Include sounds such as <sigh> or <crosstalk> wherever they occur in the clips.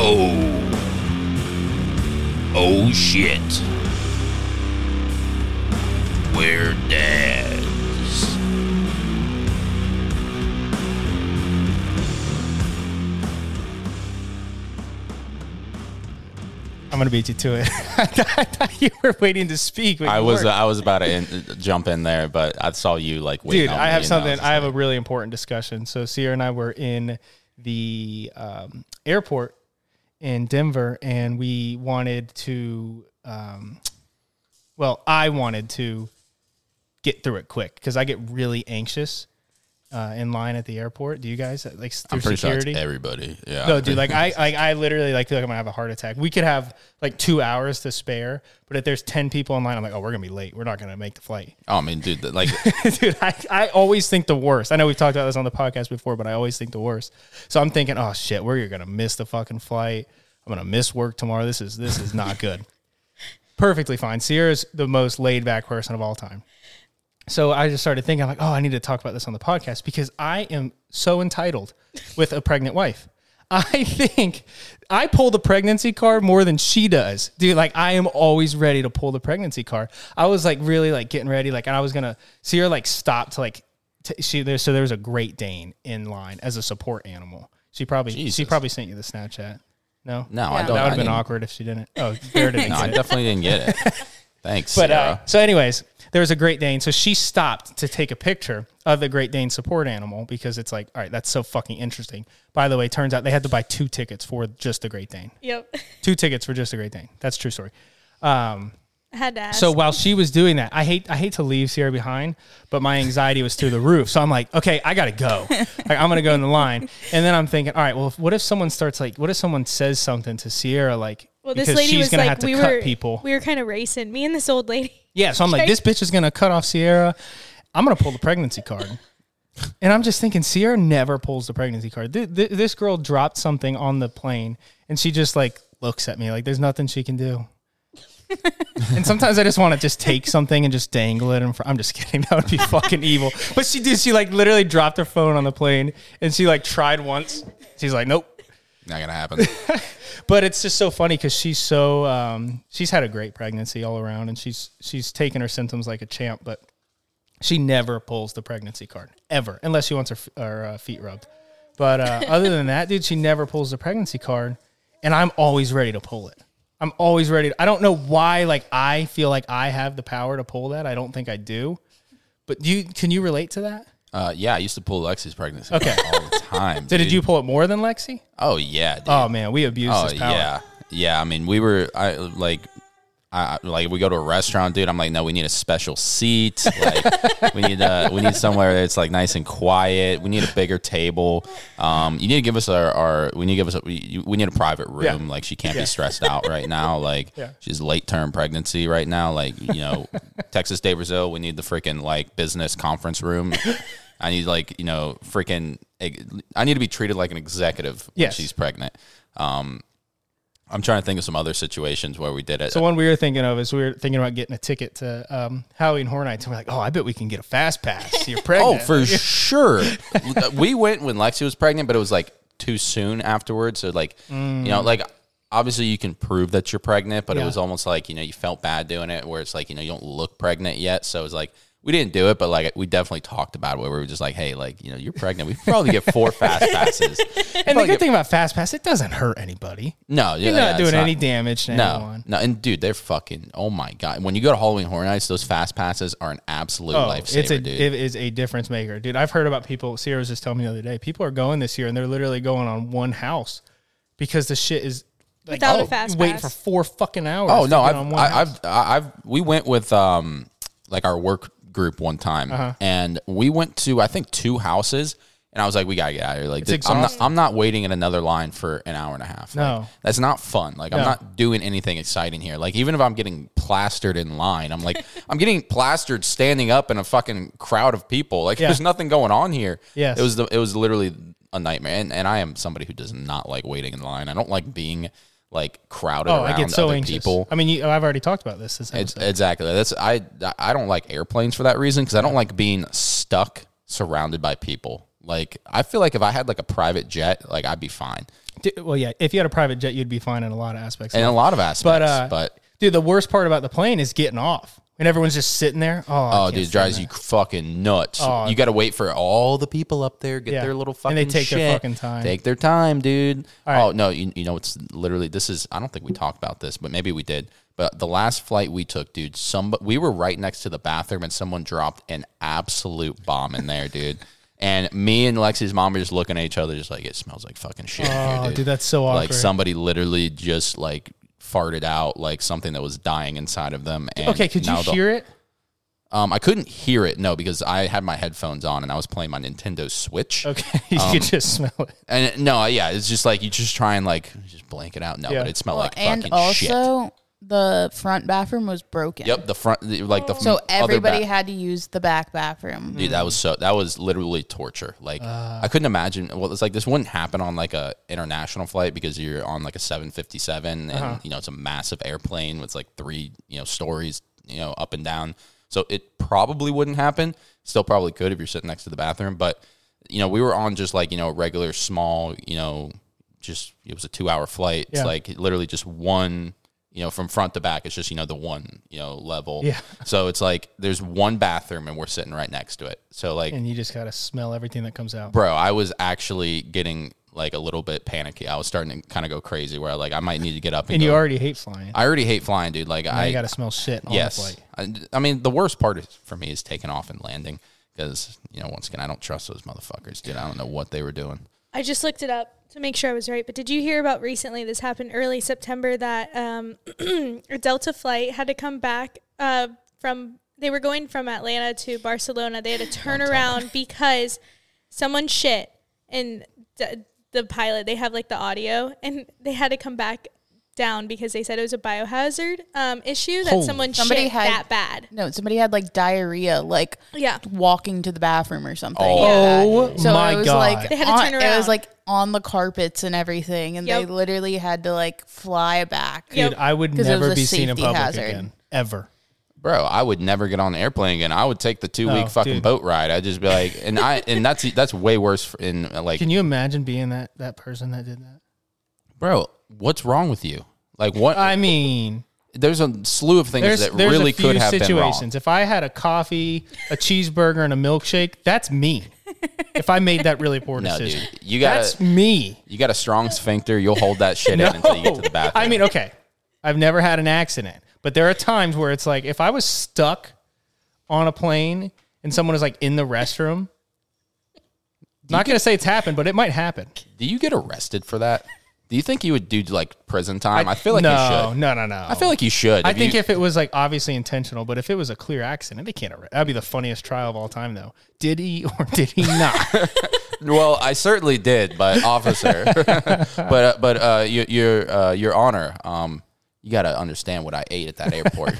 Oh. Oh shit. We're dads. I'm gonna beat you to it. <laughs> I thought you were waiting to speak. I was weren't. I was about to in, jump in there, but I saw you like waiting dude. on I have and something. was I have a really important discussion. So Sierra and I were in the um, airport in Denver, and we wanted to. Um, well, I wanted to get through it quick because I get really anxious uh, in line at the airport. Do you guys like through I'm pretty security? sure everybody. Yeah. No, dude, like I, like I literally like feel like I'm gonna have a heart attack. We could have like two hours to spare, but if there's ten people in line, I'm like, oh, we're gonna be late. We're not gonna make the flight. Oh, I mean, dude, like <laughs> dude, I, I always think the worst. I know we've talked about this on the podcast before, but I always think the worst. So I'm thinking, oh shit, we're gonna miss the fucking flight. I'm gonna miss work tomorrow. This is this is not good. <laughs> Perfectly fine. Sierra's the most laid back person of all time. So I just started thinking, like, oh, I need to talk about this on the podcast because I am so entitled with a pregnant wife. I <laughs> think I pull the pregnancy card more than she does, dude. Like I am always ready to pull the pregnancy card. I was like really like getting ready, like, and I was gonna see her like stop to like t- she there. So there was a Great Dane in line as a support animal. She probably she probably sent you the Snapchat. No, no, Yeah. I that don't. would have been didn't- awkward if she didn't. Oh, Bear didn't. No, I definitely didn't get it. <laughs> Thanks. But uh, Sarah. so, anyways, there was a Great Dane. So she stopped to take a picture of the Great Dane support animal because it's like, all right, that's so fucking interesting. By the way, turns out they had to buy two tickets for just the Great Dane. Yep. <laughs> Two tickets for just the Great Dane. That's a true story. Um, I had to ask. so while she was doing that, I hate I hate to leave Sierra behind, but my anxiety was through the roof. So I'm like, okay, I gotta go. <laughs> like I'm gonna go in the line, and then I'm thinking, all right, well, what if someone starts like, what if someone says something to Sierra like, well, this because lady she's was gonna like, have to we cut were people. we were kind of racing. Me and this old lady. Yeah, so I'm like, this bitch is gonna cut off Sierra. I'm gonna pull the pregnancy card. <laughs> And I'm just thinking, Sierra never pulls the pregnancy card. Th- th- this girl dropped something on the plane, and she just like looks at me like there's nothing she can do. <laughs> and sometimes I just want to just take something and just dangle it. In front. I'm just kidding. <laughs> That would be fucking evil. But she did. She like literally dropped her phone on the plane, and she like tried once. She's like, nope. Not gonna happen. <laughs> But it's just so funny because she's so um, she's had a great pregnancy all around, and she's she's taken her symptoms like a champ. But she never pulls the pregnancy card ever, unless she wants her, f- her uh, feet rubbed. But uh, <laughs> other than that, dude, she never pulls the pregnancy card, and I'm always ready to pull it. I'm always ready. To, I don't know why. Like I feel like I have the power to pull that. I don't think I do. But do you can you relate to that? Uh, yeah, I used to pull Lexi's pregnancy Okay. all the time. So did dude. you pull it more than Lexi? Oh yeah. Dude. Oh man, we abused Oh power. yeah, yeah. I mean, we were I like, I like we go to a restaurant, dude. I'm like, no, we need a special seat. Like, we need a, we need somewhere that's like nice and quiet. We need a bigger table. Um, you need to give us our, our we need to give us a, we, we need a private room. Yeah. Like she can't Yeah. be stressed out right now. <laughs> Like Yeah. she's late term pregnancy right now. Like you know, <laughs> Texas de Brazil. We need the freaking like business conference room. <laughs> I need like you know freaking. I need to be treated like an executive when she's pregnant. Um, I'm trying to think of some other situations where we did it. So one we were thinking of is we were thinking about getting a ticket to um, Halloween Horror Nights, and we're like, oh, I bet we can get a fast pass. <laughs> You're pregnant. oh, for sure. we went when Lexi was pregnant, but it was like too soon afterwards. So like, you know, like obviously you can prove that you're pregnant, but Mm. Yeah. it was almost like you know you felt bad doing it, where it's like you know you don't look pregnant yet. So it's like. We didn't do it, but like we definitely talked about it. Where we were just like, "Hey, like you know, you're pregnant. We probably get four fast <laughs> passes." And the good thing about fast pass, it doesn't hurt anybody. no, You're yeah, not it's doing any damage to No, anyone. no, and dude, they're fucking. Oh my god! When you go to Halloween Horror Nights, those fast passes are an absolute Oh, lifesaver, it's a dude. it is a difference maker, dude. I've heard about people. Sierra was just telling me the other day. People are going this year, and they're literally going on one house because the shit is like Without a oh, fast you wait pass. for four fucking hours. oh no, I've, on one I, house. I've, I- I've, we went with um like our work group one time, Uh-huh. and we went to I think two houses, and I was like, we gotta get out of here. Like, dude, I'm not. I'm not waiting in another line for an hour and a half. Like, No. that's not fun. Like, I'm not doing anything exciting here. Like, even if I'm getting plastered in line, I'm like, <laughs> I'm getting plastered standing up in a fucking crowd of people. Like, Yeah. there's nothing going on here. Yes. it was the, it was literally a nightmare. And, and I am somebody who does not like waiting in line. I don't like being like crowded oh, around I get so other anxious. people. I mean, you, I've already talked about this. This It's, exactly. That's I. I don't like airplanes for that reason because I don't like being stuck surrounded by people. Like I feel like if I had like a private jet, like I'd be fine D- Well, yeah. If you had a private jet, you'd be fine in a lot of aspects. in a lot of aspects. but uh, but dude, the worst part about the plane is getting off and everyone's just sitting there. Oh, I oh, can't dude, it stand drives that. you fucking nuts. Oh. you got to wait for all the people up there get Yeah. their little fucking And they take their shit. fucking time. Take their time, dude. All right. Oh no, you, you know it's literally this is. I don't think we talked about this, but maybe we did. But the last flight we took, dude, some we were right next to the bathroom, and someone dropped an absolute bomb in there, dude. <laughs> And me and Lexi's mom were just looking at each other, just like it smells like fucking shit. in here, Oh, dude, that's so awkward. like somebody literally just like farted out like something that was dying inside of them. And okay, could you the- hear it? Um, I couldn't hear it, no, because I had my headphones on and I was playing my Nintendo Switch. Okay, <laughs> you Um, could just smell it. And no, yeah, it's just like you just try and like just blank it out. No, Yeah. but it smelled Well, like and fucking shit. Also the front bathroom was broken. Yep, the front, the, like the oh. So other everybody ba- had to use the back bathroom. Dude, that was so. That was literally torture. Like uh. I couldn't imagine. Well, it's like this wouldn't happen on like a international flight because you're on like a 757, and uh-huh. you know it's a massive airplane with like three you know stories you know up and down. So it probably wouldn't happen. Still probably could if you're sitting next to the bathroom, but you know we were on just like you know a regular small you know just it was a two hour flight. It's Yeah. like literally just one. You know, from front to back, it's just you know the one you know level. Yeah. So it's like there's one bathroom and we're sitting right next to it. So like, And you just gotta smell everything that comes out. bro, I was actually getting like a little bit panicky. I was starting to kind of go crazy where like I might need to get up and, And you go. already hate flying. I already hate flying, dude. Like now I you gotta smell shit on yes. the flight. I, I mean, the worst part is, for me is taking off and landing because you know once again I don't trust those motherfuckers, dude. I don't know what they were doing. I just looked it up to make sure I was right. But did you hear about recently? This happened early September that um, <clears throat> a Delta flight had to come back uh, from. They were going from Atlanta to Barcelona. They had to turn around because someone shit and d- the pilot. They have like the audio, and they had to come back down because they said it was a biohazard um, issue that Holy- someone Somebody shit had- that bad. No, somebody had like diarrhea, like Yeah. walking to the bathroom or something. Oh. like so my it was God. like They had to on- turn It around. was like on the carpets and everything, and they literally had to like fly back. Dude, I would 'Cause it was never a be seen in safety public hazard. again. Ever. Bro, I would never get on an airplane again. I would take the two week No, fucking dude. boat ride. I'd just be like, and I and that's that's way worse in like, Can you imagine being that that person that did that? bro, what's wrong with you? Like what? I mean, there's a slew of things there's that there's really a few could have been wrong. situations. If I had a coffee, a cheeseburger, and a milkshake, that's me. if I made that really poor <laughs> No, decision, dude, you gotta that's me. you got a strong sphincter. You'll hold that shit in until you get to the bathroom. I mean, okay, I've never had an accident, but there are times where it's like if I was stuck on a plane and someone is like in the restroom. Not gonna say it's happened, but it might happen. do you get arrested for that? Do you think you would do like prison time? I, feel like no, you should. No, no, no. I feel like you should. I If think you, if it was like obviously intentional, but if it was a clear accident, they can't arrest. That'd be the funniest trial of all time, though. Did he or <laughs> did he not? <laughs> well, I certainly did, but <laughs> officer, but uh, but uh, your your uh, your honor, um, you got to understand what I ate at that airport.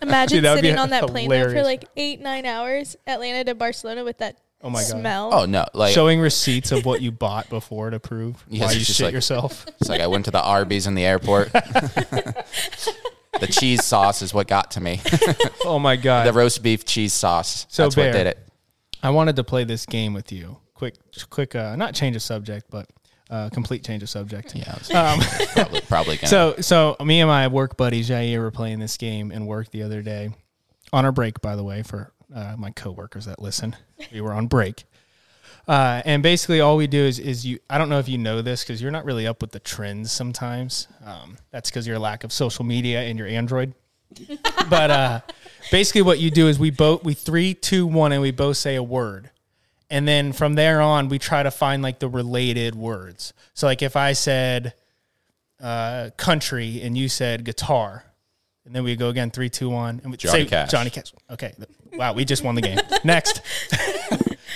Imagine Dude, that sitting on that plane there for like eight, nine hours, Atlanta to Barcelona with that Oh my God. smell. oh no, like Showing receipts of what you bought before to prove <laughs> Yes, why you shit like- yourself. it's like I went to the Arby's in the airport. <laughs> the cheese sauce is what got to me. <laughs> Oh my God. the roast beef cheese sauce. So, That's what Bear, did it. I wanted to play this game with you. Quick, quick, uh, not change of subject, but uh, complete change of subject. Yeah, Um, probably, probably gonna. So, so me and my work buddy Jair were playing this game in work the other day, on our break, by the way, for uh, my coworkers that listen. We were on break, uh, and basically all we do is is you. I don't know if you know this because you're not really up with the trends sometimes. Um, that's because your lack of social media and your Android. <laughs> but uh, basically, what you do is we both we three, two, one, and we both say a word and then from there on we try to find like the related words so like if i said uh, country and you said guitar and then we go again three two one and we Johnny say Cash. johnny cash okay wow we just won the game <laughs> next <laughs>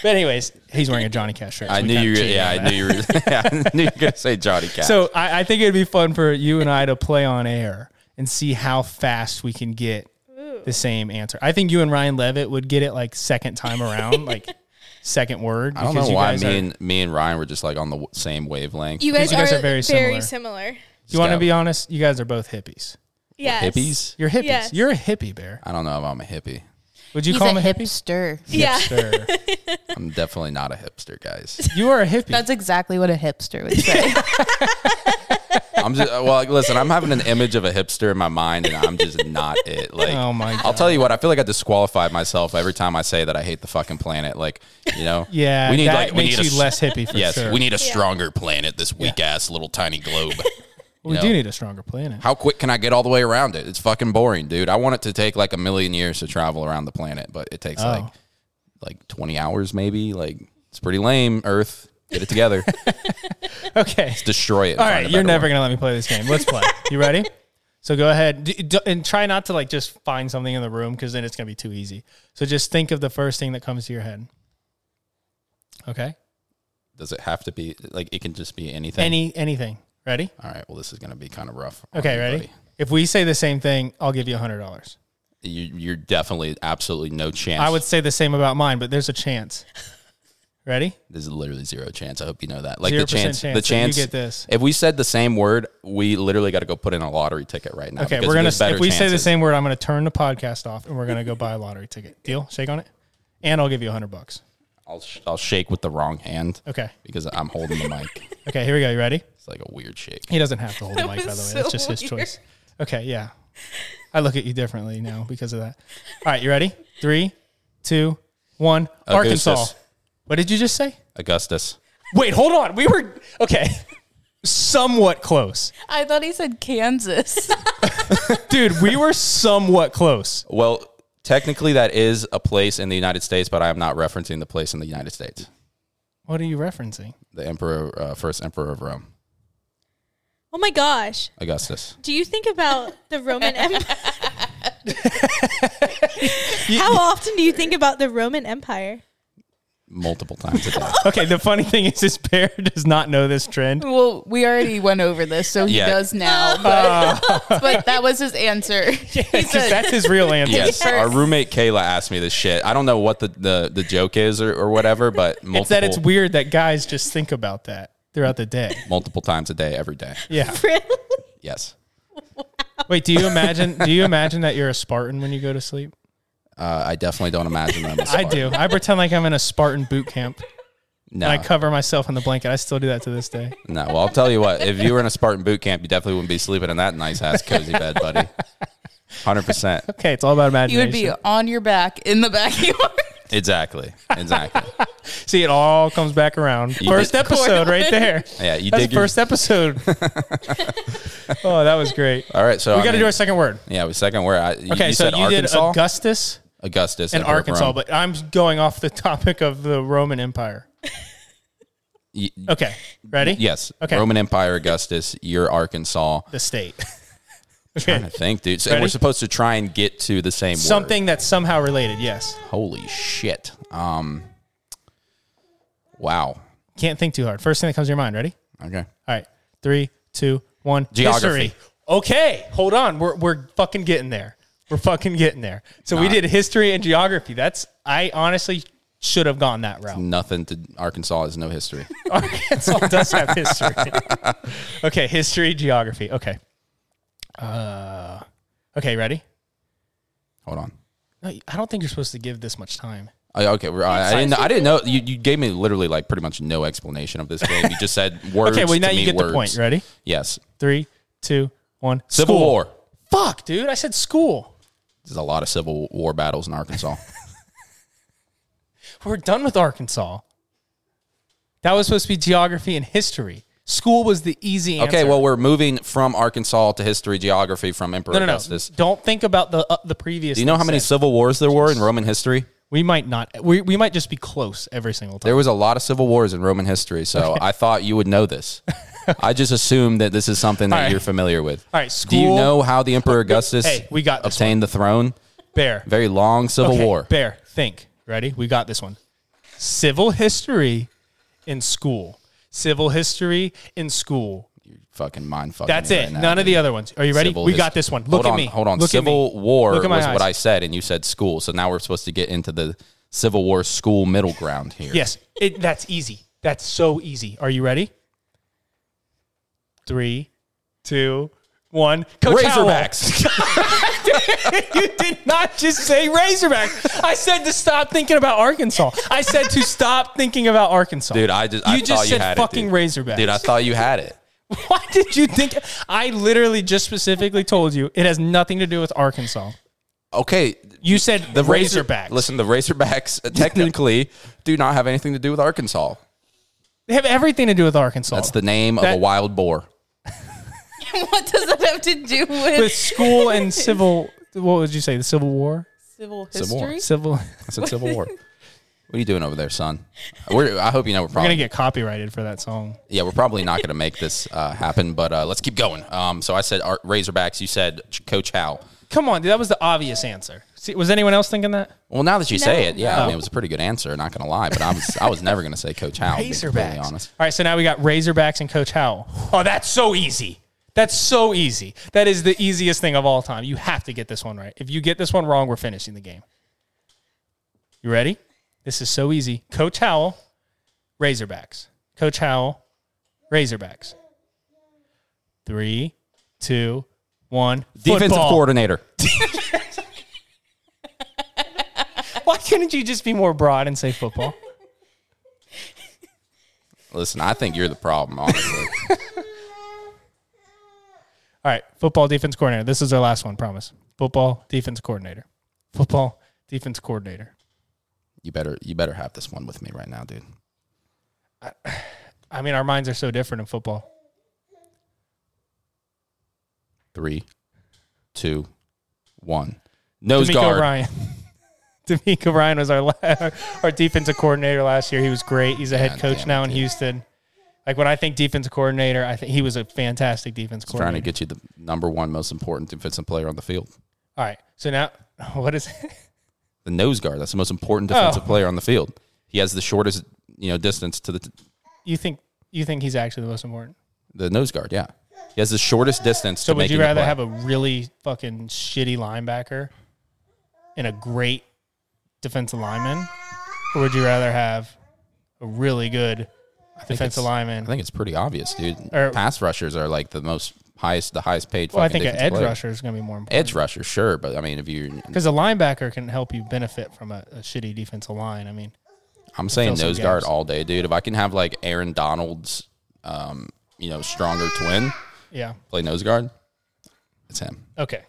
but anyways he's wearing a johnny cash shirt so I knew you. Were, yeah, I knew you were. Yeah, I knew you were gonna say Johnny Cash. so I, I think it'd be fun for you and i to play on air and see how fast we can get the same answer i think you and ryan levitt would get it like second time around like <laughs> second word I don't know you why guys me are- and me and Ryan were just like on the w- same wavelength. You guys, you guys are, are very very similar. similar. You want to be honest? You guys are both hippies. Yes. hippies. You're hippies. Yes. You're a hippie bear. I don't know if I'm a hippie. Would you He's call a him a hippie? hipster. Yeah. Hipster. <laughs> I'm definitely not a hipster, guys. <laughs> You are a hippie. That's exactly what a hipster would say. <laughs> I'm just well, like, listen. I'm having an image of a hipster in my mind, and I'm just not it. Like, Oh my I'll tell you what. I feel like I disqualify myself every time I say that I hate the fucking planet. Like, you know, yeah, we need that like we need a you s- less hippie for Yes, sure. we need a stronger planet. This weak ass little tiny globe. We know. do need a stronger planet. How quick can I get all the way around it? It's fucking boring, dude. I want it to take like a million years to travel around the planet, but it takes like Oh. like 20 hours maybe. Like it's pretty lame. Earth, get it together. <laughs> Okay. Let's Destroy it. All right, you're never gonna let me play this game. Let's play. You ready? So go ahead and try not to like just find something in the room because then it's gonna be too easy. So just think of the first thing that comes to your head. Okay. Does it have to be like it can just be anything? Any anything. Ready? All right. Well, this is gonna be kind of rough. Okay. Ready? If we say the same thing, I'll give you a hundred dollars. You, you're definitely absolutely no chance. I would say the same about mine, but there's a chance. Ready? There's literally zero chance. I hope you know that. Like 0% the chance, chance the that you chance. get this. If we said the same word, we literally got to go put in a lottery ticket right now. Okay, we're gonna. If we say the same word, I'm gonna turn the podcast off and we're gonna go buy a lottery ticket. Deal? Shake on it, and I'll give you a hundred bucks. I'll sh- I'll shake with the wrong hand Okay. because I'm holding the mic. Okay. Here we go. You ready? It's like a weird shake. He doesn't have to hold <laughs> the mic, by the way. was That's just his weird. choice. Okay, yeah. I look at you differently now because of that. All right, you ready? Three, two, one. Arkansas. What did you just say? Augustus. Wait, hold on. We were okay. Somewhat close. I thought he said Kansas. <laughs> Dude, we were somewhat close. Well, technically that is a place in the United States, but I am not referencing the place in the United States. What are you referencing? The emperor, uh, first emperor of Rome, Oh my gosh. Augustus. Do you think about the Roman <laughs> Empire? <laughs> How often do you think about the Roman Empire? Multiple times a day. <laughs> Okay, the funny thing is this bear does not know this trend. well, we already went over this, so he Yeah. does now. Oh. But, but that was his answer. He Because said, that's his real answer. Yes, our roommate Kayla asked me this shit. I don't know what the, the, the joke is or, or whatever, but multiple, It's that it's weird that guys just think about that throughout the day. multiple times a day, every day. Yeah. <laughs> Yes. Wait, do you imagine do you imagine that you're a Spartan when you go to sleep? Uh, I definitely don't imagine them. I do. I pretend like I'm in a Spartan boot camp No, and I cover myself in the blanket. I still do that to this day. no. Well, I'll tell you what. If you were in a Spartan boot camp, you definitely wouldn't be sleeping in that nice ass cozy bed, buddy. <laughs> Hundred percent. Okay, it's all about imagination. you imagination. would be on your back in the backyard. Exactly. Exactly. <laughs> See, it all comes back around. You First did- episode right there. <laughs> Yeah, you That's the your- first episode. <laughs> oh, that was great. All right, so We I got to mean, do our second word. Yeah, with second word. I, you- Okay, you so said you Arkansas, did Augustus Augustus, and Emperor of Arkansas, Rome. but I'm going off the topic of the Roman Empire. Y- Okay, ready? yes. Okay. Roman Empire, Augustus. You're Arkansas. The state. <laughs> trying to think, dude. So, and we're supposed to try and get to the same word. Something that's somehow related. Yes. Holy shit. Um. Wow. Can't think too hard. First thing that comes to your mind. Ready? Okay. All right. Three, two, one. Geography. History. Okay. Hold on. We're, we're fucking getting there. We're fucking getting there. So we did history and geography. That's, I honestly should have gone that route. Nothing to Arkansas has no history. <laughs> Arkansas does have history. <laughs> okay. History, geography. Okay. Uh, okay. Ready? Hold on. No, I don't think you're supposed to give this much time. Okay, we're- I, I didn't. I didn't know. You, you gave me literally like pretty much no explanation of this game. You just said <laughs> words. Okay. Well, now you get words. the point. Ready? Yes. Three, two, one. Civil School. War. Fuck, dude. I said school. There's a lot of Civil War battles in Arkansas. <laughs> We're done with Arkansas. That was supposed to be geography and history. School was the easy answer. okay, well, we're moving from Arkansas to history, geography from Emperor no, no, no. Augustus. Don't think about the uh, the previous. Do you know how many said. civil wars there were in Roman history? We might not. We, we might just be close every single time. There was a lot of civil wars in Roman history, so I thought you would know this. <laughs> I just assumed that this is something that right. you're familiar with. All right, school. Do you know how the Emperor <laughs> Augustus Hey, we got obtained the throne? Bear. Very long civil Okay, war. Bear. Think. Ready? We got this one. Civil history in school. Civil history in school. you Fucking mind fucking. That's it. right now, None of the other ones. Are you ready? Civil we got this one. hold Look at on, me. Hold on. Look Civil. War Look at my was what. I said, and you said school. So now we're supposed to get into the Civil War school middle ground here. Yes, it, that's easy. That's so easy. Are you ready? Three, two, one. Coach Razorbacks. <laughs> <laughs> you did not just say Razorback. I said to stop thinking about Arkansas. I said to stop thinking about Arkansas. Dude, I just You I just thought you said had fucking it, dude. Razorbacks. Dude, I thought you had it. <laughs> Why did you think? I literally just specifically told you it has nothing to do with Arkansas. Okay, You said the the Razor- Razorbacks. Listen, the Razorbacks uh, technically do not have anything to do with Arkansas. they have everything to do with Arkansas. That's the name of a wild boar. <laughs> what does that have to do with, with school and civil. What would you say? The Civil War. civil Civil War. history? Civil. I said Civil War. <laughs> What are you doing over there, son? We're, I hope you know we're We're probably gonna get copyrighted for that song. yeah we're probably not going to make this uh, happen, but uh, let's keep going. Um, so I said Ar- Razorbacks. You said Coach Hal. Come on, dude, that was the obvious answer. See, was anyone else thinking that? Well, now that you say it, yeah, I mean it was a pretty good answer. Not going to lie, but I was I was never going to say Coach Hal. to be completely honest. All right, so now we got Razorbacks and Coach Howell. Oh, that's so easy. That's so easy. That is the easiest thing of all time. You have to get this one right. If you get this one wrong, we're finishing the game. You ready? This is so easy. Coach Howell, Razorbacks. Coach Howell, Razorbacks. Three, two, one. Defensive Football. coordinator. <laughs> Why couldn't you just be more broad and say football? Listen, I think you're the problem, honestly. <laughs> All right, football defense coordinator. This is our last one, promise. Football defense coordinator. Football defense coordinator. you better you better have this one with me right now, dude. I mean, our minds are so different in football. Three, two, one. Nose DeMeco guard. Ryan. <laughs> DeMeco Ryan was our la- <laughs> our defensive coordinator last year. He was great. He's a head God coach now it, in dude. Houston. Like when I think defensive coordinator, I think he was a fantastic defense coordinator. Trying to get you the number one most important defensive player on the field. All right, so now <laughs> what is The nose guard. That's the most important Oh. defensive player on the field. He has the shortest, you know, distance to the you think? You think he's actually the most important? the nose guard. Yeah, he has the shortest distance. So to would you the rather have a really fucking shitty linebacker and a great defensive lineman, or would you rather have a really good defensive it's- lineman? I think it's pretty obvious, dude. Or- Pass rushers are like the most highest, the highest paid. well, I fucking think an defensive edge player. rusher is going to be more important. Edge rusher, sure, but I mean, if you, Because <laughs> a linebacker can help you benefit from a, a shitty defensive line. I mean, I'm saying fill some nose guard gaps. all day, dude. If I can have like Aaron Donald's, um, you know, stronger twin yeah. play nose guard, it's him. Okay.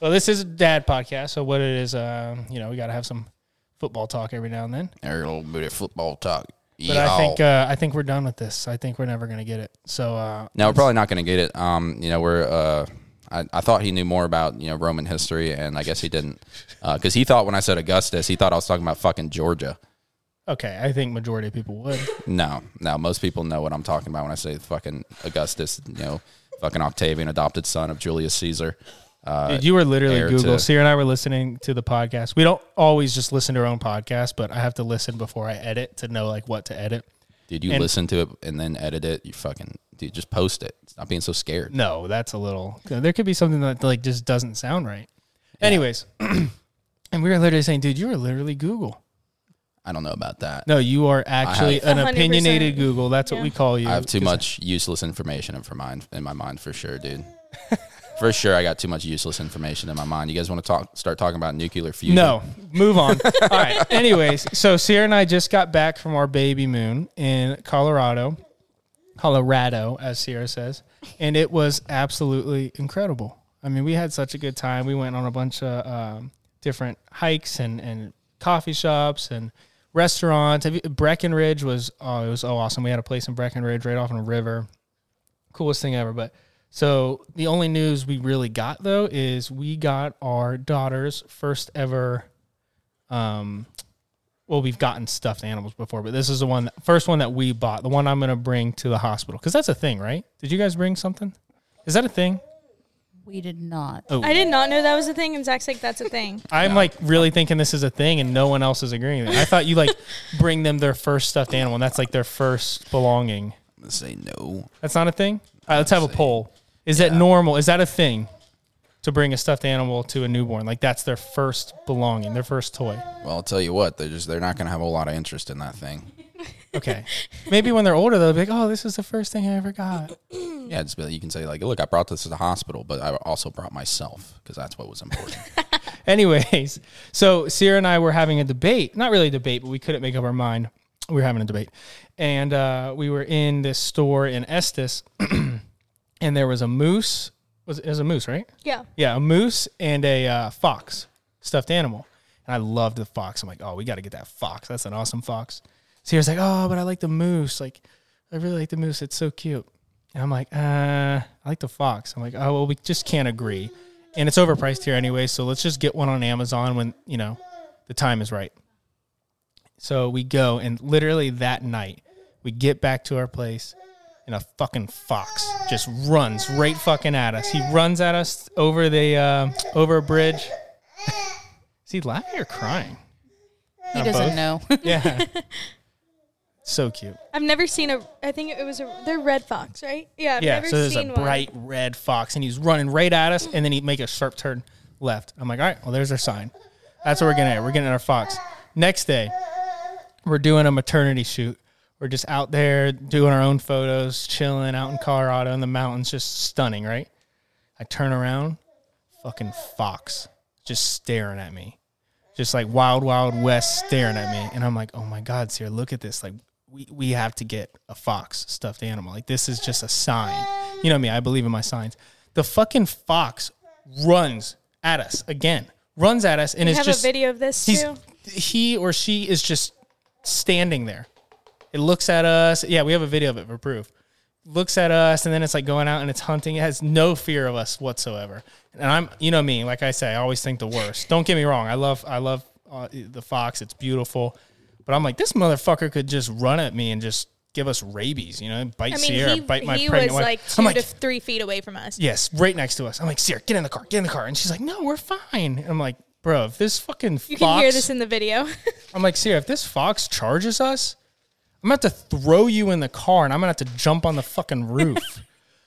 Well, this is a dad podcast, so what it is, um, you know, we got to have some football talk every now and then. A little bit of football talk. But I think uh, I think we're done with this. I think we're never going to get it. So uh, No, we're probably not going to get it. Um, you know, we're. Uh, I, I thought he knew more about you know Roman history, and I guess he didn't, because he thought when I said Augustus, he thought I was talking about fucking Georgia. okay, I think majority of people would. No, no, most people know what I'm talking about when I say fucking Augustus. You know, fucking Octavian, adopted son of Julius Caesar. Uh, Dude, you were literally Google. to- Sierra and I were listening to the podcast. We don't always just listen to our own podcast, but I have to listen before I edit to know like what to edit. Dude, you And- listen to it and then edit it. You fucking dude, just post it. Stop being so scared. No, that's a little. There could be something that like just doesn't sound right. Anyways, <clears throat> and we were literally saying, dude, you were literally Google. I don't know about that. No, you are actually an 100%. opinionated Google. That's what we call you. I have too much useless information in for mind in my mind for sure, dude. <laughs> for sure, I got too much useless information in my mind. You guys want to talk? Start talking about nuclear fusion? No, move on. <laughs> All right. Anyways, so Sierra and I just got back from our baby moon in Colorado, Colorado, as Sierra says, and it was absolutely incredible. I mean, we had such a good time. We went on a bunch of um, different hikes and, and coffee shops and restaurants. Breckenridge was oh, it was oh awesome. We had a place in Breckenridge right off on a river. Coolest thing ever. But so the only news we really got though is we got our daughter's first ever um well we've gotten stuffed animals before, but this is the one first one that we bought, the one I'm gonna bring to the hospital. Cause that's a thing, right? Did you guys bring something? Is that a thing? We did not. Oh I did not know that was a thing, and Zach's like, "That's a thing." <laughs> I'm like really thinking this is a thing and no one else is agreeing. I thought you like <laughs> bring them their first stuffed animal and that's like their first belonging. I'm gonna say no. That's not a thing? All right, let's have a poll. Is that normal? Is that a thing to bring a stuffed animal to a newborn? Like that's their first belonging, their first toy. Well, I'll tell you what. They're just they're not gonna have a whole lot of interest in that thing. Okay. Maybe when they're older, they'll be like, oh, this is the first thing I ever got. <clears throat> Yeah, just be like, you can say like, look, I brought this to the hospital, but I also brought myself because that's what was important. <laughs> <laughs> Anyways, so Sierra and I were having a debate. Not really a debate, but we couldn't make up our mind. We were having a debate. And uh, we were in this store in Estes, <clears throat> and there was a moose. Was it was a moose, right? Yeah. Yeah, a moose and a uh, fox, stuffed animal. And I loved the fox. I'm like, oh, we got to get that fox. That's an awesome fox. Sierra's like, oh, but I like the moose. Like, I really like the moose. It's so cute. And I'm like, uh, I like the fox. I'm like, oh, well, we just can't agree. And it's overpriced here anyway. So let's just get one on Amazon when, you know, the time is right. So we go, and literally that night, we get back to our place, and a fucking fox just runs right fucking at us. He runs at us over the uh, over a bridge. <laughs> Is he laughing or crying? He Uh, doesn't both? know. <laughs> Yeah. <laughs> so cute. I've never seen a. I think it was a. They're red fox, right? Yeah. I've yeah. never So there's a seen one. bright red fox, and he's running right at us, and then he'd make a sharp turn left. I'm like, all right, well, there's our sign. That's what we're getting at. We're getting our fox. Next day, we're doing a maternity shoot. We're just out there doing our own photos, chilling out in Colorado in the mountains, just stunning, right? I turn around, fucking fox, just staring at me, just like wild, wild west staring at me, and I'm like, oh my god, sir, look at this, like. We, we have to get a fox stuffed animal. Like this is just a sign. You know me, I believe in my signs. The fucking fox runs at us again. Runs at us and is have just a video of this too. he or she is just standing there. It looks at us. Yeah, we have a video of it for proof. Looks at us and then it's like going out and it's hunting. It has no fear of us whatsoever. And I'm, you know me, like I say, I always think the worst. Don't get me wrong. I love, I love uh, the fox. It's beautiful, but I'm like, this motherfucker could just run at me and just give us rabies. You know, bite I mean, Sierra, he, bite my he pregnant was wife. like I'm 2 like, to three feet away from us. yes, right next to us. I'm like, Sierra, get in the car, get in the car. And she's like, no, we're fine. I'm like, bro, if this fucking You fox, can hear this in the video. <laughs> I'm like, Sierra, if this fox charges us, I'm gonna have to throw you in the car and I'm gonna have to jump on the fucking roof.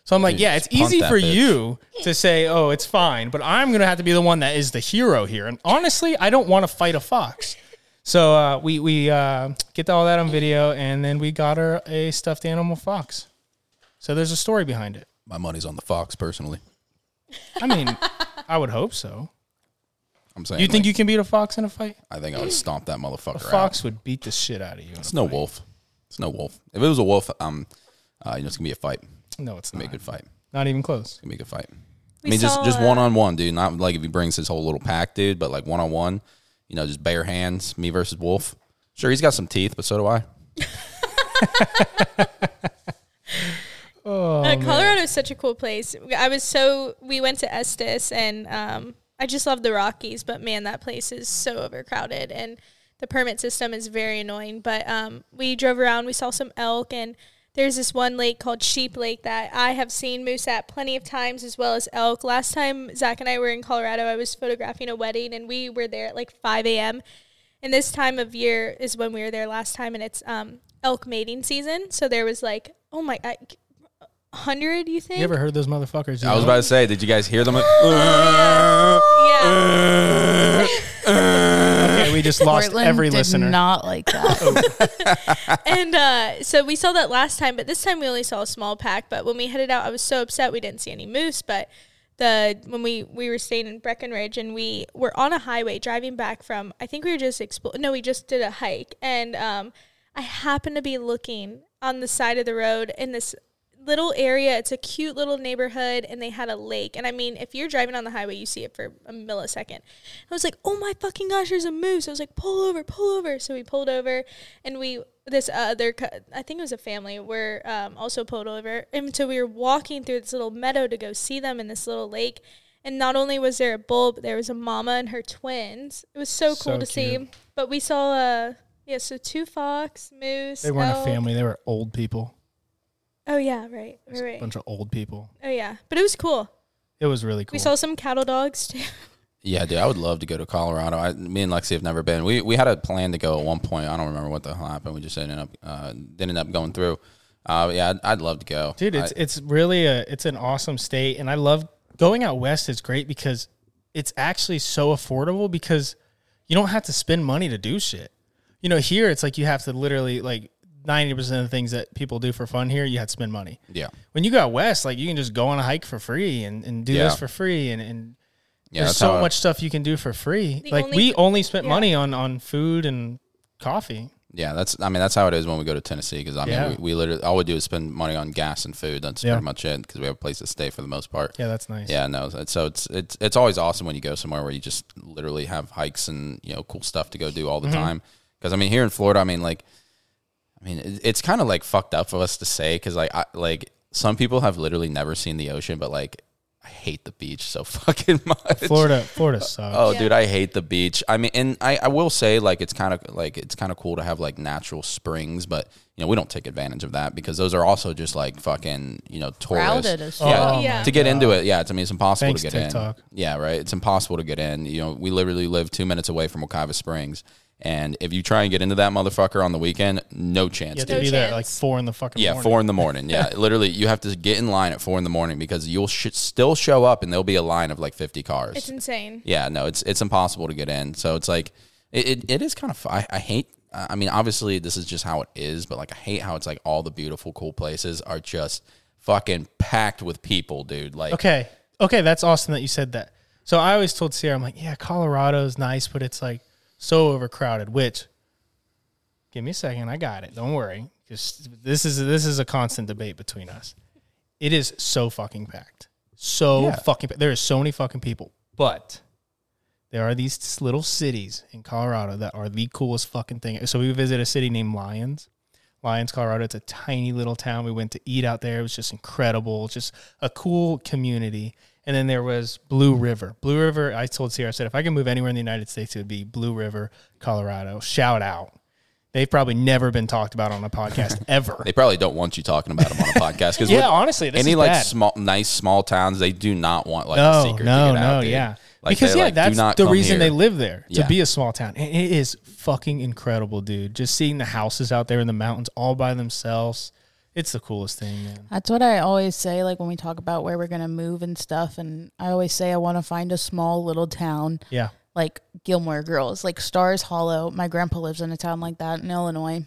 so I'm like, Dude, yeah, it's easy for bitch. you to say, oh, it's fine, but I'm gonna have to be the one that is the hero here. And honestly, I don't want to fight a fox. So uh, we we uh, get all that on video, and then we got her a stuffed animal fox. So there's a story behind it. My money's on the fox, personally. I mean, <laughs> I would hope so. I'm saying. You think like, you can beat a fox in a fight? I think I would stomp that motherfucker A out. fox would beat the shit out of you. It's no fight. wolf. It's no wolf. If it was a wolf, um, uh, you know, it's gonna be a fight. No, it's gonna not. be a good fight. Not even close. gonna be a good fight. We I mean, just just one on one, dude. Not like if he brings his whole little pack, dude, but like one on one. You know, just bare hands, me versus wolf. Sure, he's got some teeth, but so do I. <laughs> Oh, Uh, Colorado is such a cool place. I was so we went to Estes and um, I just love the Rockies, but man, that place is so overcrowded and the permit system is very annoying. But um, we drove around, we saw some elk, and there's this one lake called Sheep Lake that I have seen moose at plenty of times, as well as elk. Last time Zach and I were in Colorado, I was photographing a wedding, and we were there at like 5 a.m. And this time of year is when we were there last time, and it's um, elk mating season. So there was like, oh my, I, hundred. You think? You ever heard those motherfuckers? you I was about to say, did you guys hear them? <laughs> yeah. Okay, <laughs> <laughs> we just lost Portland every did listener. not like that. <laughs> and uh, so we saw that last time, but this time we only saw a small pack. But when we headed out, I was so upset we didn't see any moose. But the when we we were staying in Breckenridge and we were on a highway driving back from, I think we were just explo- no, we just did a hike, and um, I happened to be looking on the side of the road in this little area. It's a cute little neighborhood, and they had a lake. And I mean, if you're driving on the highway, you see it for a millisecond. I was like, "Oh my fucking gosh, there's a moose!" I was like, "Pull over, pull over!" So we pulled over, and we this other I think it was a family were um, also pulled over, and so we were walking through this little meadow to go see them in this little lake. And not only was there a bull, but there was a mama and her twins. It was so cool So to see. cute. But we saw uh yeah, so two fox, moose. They weren't a family; they were old people. Oh yeah, right, right, A bunch of old people. Oh yeah, but it was cool. It was really cool. We saw some cattle dogs too. <laughs> Yeah, dude, I would love to go to Colorado. I, me and Lexi have never been. We we had a plan to go at one point. I don't remember what the hell happened. We just ended up uh, didn't end up going through. Uh, yeah, I'd, I'd love to go, dude it's I- it's really a it's an awesome state and i love going out west is great because it's actually so affordable because you don't have to spend money to do shit you know here it's like you have to literally like ninety percent of the things that people do for fun here, you have to spend money. Yeah. When you go out west, like you can just go on a hike for free and, and do Yeah. this for free, and, and Yeah. there's so how I- much stuff you can do for free. Like only- we only spent yeah. money on on food and coffee. Yeah, that's. I mean, that's how it is when we go to Tennessee. Because I mean, Yeah. we, we literally all we do is spend money on gas and food. That's Yeah. pretty much it. Because we have a place to stay for the most part. Yeah, that's nice. Yeah, no. So it's it's it's always awesome when you go somewhere where you just literally have hikes and you know cool stuff to go do all the Mm-hmm. time. Because I mean, here in Florida, I mean, like, I mean, it, it's kind of like fucked up for us to say because like I like some people have literally never seen the ocean, but like I hate the beach so <laughs> fucking much. Florida, Florida uh, sucks. Oh, Yeah. dude, I hate the beach. I mean, and I, I will say like it's kind of like it's kind of cool to have like natural springs, but you know we don't take advantage of that because those are also just like fucking you know tourists. Oh, Yeah, my Yeah. to get God. into it, yeah, it's, I mean it's impossible Thanks, to get TikTok. in. Yeah, right. It's impossible to get in. You know, we literally live two minutes away from Wekiva Springs, and if you try and get into that motherfucker on the weekend, no chance. You have dude. be there at like four in the fucking Yeah, morning. four in the morning. Yeah, <laughs> literally, you have to get in line at four in the morning because you'll sh- still show up and there'll be a line of like fifty cars. It's insane. Yeah, no, it's it's impossible to get in. So it's like it, it, it is kind of. I, I hate. I mean, obviously this is just how it is, but like I hate how it's like all the beautiful, cool places are just fucking packed with people, dude. Like, Okay. Okay, that's awesome that you said that. So I always told Sierra, I'm like, yeah, Colorado's nice, but it's like so overcrowded. Which, give me a second, I got it. Don't worry. because this is this is a constant debate between us. It is so fucking packed, so Yeah. fucking. There are so many fucking people, but there are these little cities in Colorado that are the coolest fucking thing. So we visited a city named Lyons. Lyons, Colorado. It's a tiny little town. We went to eat out there. It was just incredible. It's Just a cool community. And then there was Blue River. Blue River, I told Sierra, I said, if I can move anywhere in the United States, it would be Blue River, Colorado. Shout out. They've probably never been talked about on a podcast <laughs> ever. they probably don't want you talking about them on a <laughs> podcast because yeah, honestly, this any is like bad. small, nice small towns, they do not want like no, the secret no, to get no, out, yeah. Like, because yeah, like, that's the reason they live there to Yeah. be a small town. And it is fucking incredible, dude. Just seeing the houses out there in the mountains all by themselves. It's the coolest thing, man. That's what I always say, like when we talk about where we're gonna move and stuff. And I always say I want to find a small little town Yeah. like Gilmore Girls, like Stars Hollow. My grandpa lives in a town like that in Illinois.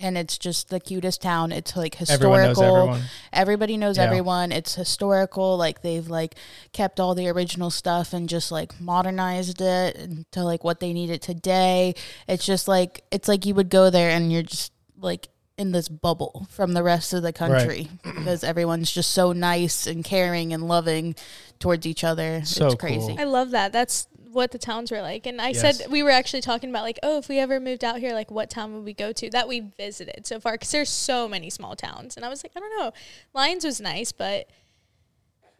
And it's just the cutest town. It's like historical. Everyone knows everyone. Everybody knows Yeah. everyone. It's historical. Like they've like kept all the original stuff and just like modernized it to like what they need it today. It's just like it's like you would go there and you're just like in this bubble from the rest of the country because everyone's just so nice and caring and loving towards each other. So it's crazy. cool. I love that. That's what the towns were like. And I Yes. said we were actually talking about like, oh, if we ever moved out here, like what town would we go to that we visited so far? Because there's so many small towns. And I was like, I don't know. Lyons was nice, but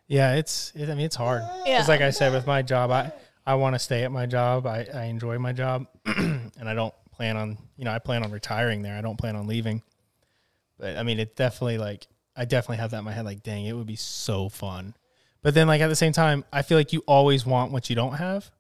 Yeah, it's. It, I mean, it's hard. Yeah. It's like I said with my job. I I want to stay at my job. I I enjoy my job, <clears throat> and I don't plan on. You know, I plan on retiring there. I don't plan on leaving. But I mean, it definitely like I definitely have that in my head. Like, dang, it would be so fun. But then, like at the same time, I feel like you always want what you don't have.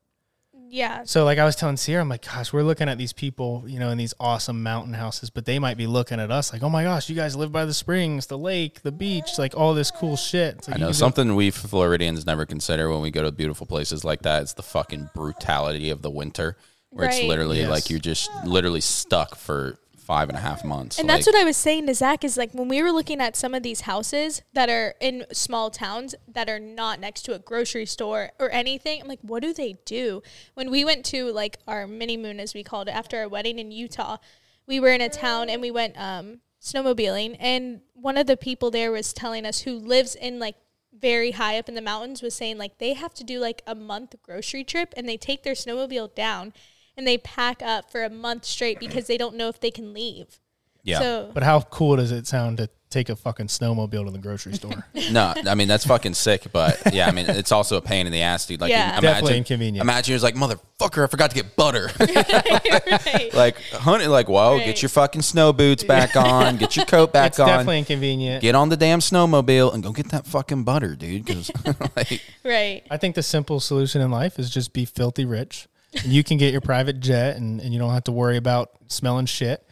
yeah. So, like I was telling Sierra, I'm like, gosh, we're looking at these people, you know, in these awesome mountain houses, but they might be looking at us like, oh my gosh, you guys live by the springs, the lake, the beach, like all this cool shit. Like I know can go- something we Floridians never consider when we go to beautiful places like that. It's the fucking brutality of the winter, where it's literally Yes. like you're just literally stuck for five and a half months. And that's what I was saying to Zach is like when we were looking at some of these houses that are in small towns that are not next to a grocery store or anything, I'm like, what do they do? When we went to like our mini moon, as we called it, after our wedding in Utah, we were in a town and we went um, snowmobiling. And one of the people there was telling us who lives in like very high up in the mountains was saying like they have to do like a month grocery trip and they take their snowmobile down and they pack up for a month straight because they don't know if they can leave. yeah. So But how cool does it sound to take a fucking snowmobile to the grocery store? <laughs> No, I mean that's fucking sick, but yeah, I mean it's also a pain in the ass, dude. Like, Yeah. imagine, Definitely inconvenient. Imagine you're like, motherfucker, I forgot to get butter. <laughs> right. <laughs> like, honey, like, whoa, Right. get your fucking snow boots back on, get your coat back it's on, definitely inconvenient. get on the damn snowmobile, and go get that fucking butter, dude. Because like, right. I think the simple solution in life is just be filthy rich. And you can get your private jet and, and you don't have to worry about smelling shit.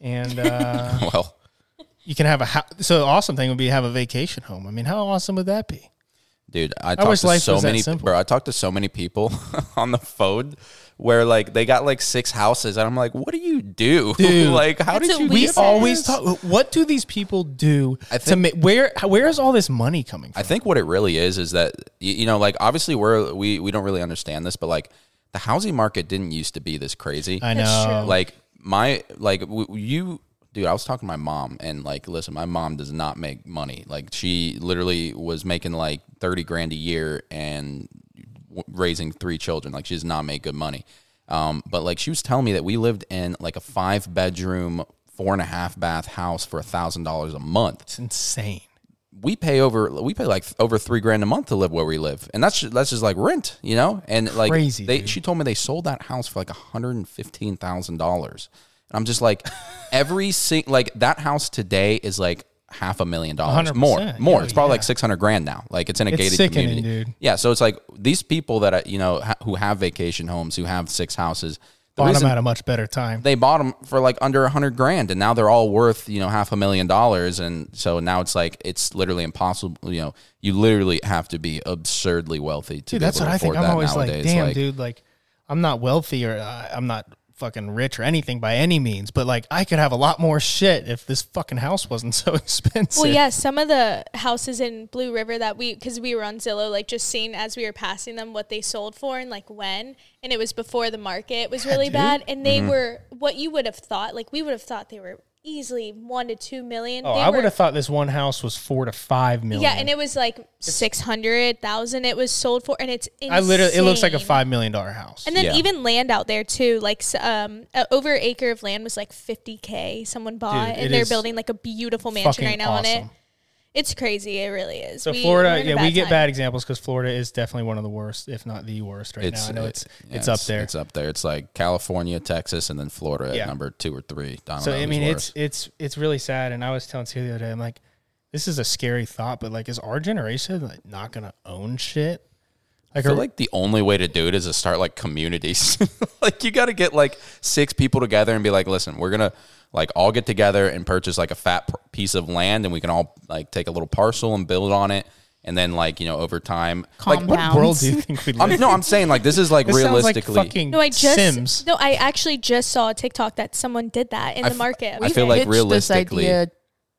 And uh, <laughs> well, you can have a house. So the awesome thing would be have a vacation home. I mean, how awesome would that be? Dude, I talked wish to life so many simple. bro, I talked to so many people <laughs> on the phone where like they got like six houses and I'm like, what do you do? <laughs> Dude. like how did you We always this? talk. What do these people do I to think- make where where is all this money coming from? I think what it really is is that you, you know, like obviously we're we we don't really understand this, but like the housing market didn't used to be this crazy. I know. like my like w- you dude i was talking to my mom and like listen my mom does not make money like she literally was making like 30 grand a year and w- raising three children like she does not make good money um, but like she was telling me that we lived in like a five bedroom four and a half bath house for a thousand dollars a month it's insane. We pay over we pay like over three grand a month to live where we live. And that's that's just like rent you know? And like Crazy, they dude. she told me they sold that house for like $115000 and i'm just like <laughs> every sing like that house today is like half a million dollars. 100%, more more. Yeah, it's probably yeah. like 600 grand now. Like it's in a It's gated community. dude. yeah so it's like these people that uh, you know ha- who have vacation homes who have six houses the Bought them at a much better time. they bought them for like under a hundred grand and now they're all worth you know half a million dollars and so now it's like it's literally impossible you know you literally have to be absurdly wealthy to dude, be that's able what to I think. I'm always like, nowadays damn, dude, like I'm not wealthy or uh, I'm not fucking rich or anything by any means, but like I could have a lot more shit if this fucking house wasn't <laughs> so expensive. Well, yeah, some of the houses in Blue River that we, because we were on Zillow, like just seeing as we were passing them what they sold for and like when, and it was before the market was really dude. bad, and Mm-hmm. they were what you would have thought. Like we would have thought they were easily one to two million. Oh, They I were- would have thought this one house was four to five million. Yeah, and it was like six hundred thousand. It was sold for, and it's insane. I literally, it looks like a five million dollar house. And then Yeah. even land out there too, like um, over acre of land was like fifty k. Someone bought, Dude, and they're building like a beautiful mansion right now on it. Awesome. It's crazy. It really is. So We- Florida, yeah, we get time. bad examples because Florida is definitely one of the worst, if not the worst, right now. I know it's yeah, it's up there. It's up there. It's like California, Texas, and then Florida Yeah. at number two or three. I so I mean, worse. it's it's it's really sad. And I was telling Celia the other day, I'm like, this is a scary thought, but like, is our generation like not gonna own shit? I feel like the only way to do it is to start like communities. <laughs> like you got to get like six people together and be like, listen, we're gonna like all get together and purchase like a fat p- piece of land, and we can all like take a little parcel and build on it, and then like you know over time, like what world do you <laughs> think we live? I'm, no, I'm saying like this is like <laughs> this sounds like realistically. fucking No, I just Sims. no. I actually just saw a TikTok that someone did that in I the market. I feel like Pitched realistically- this idea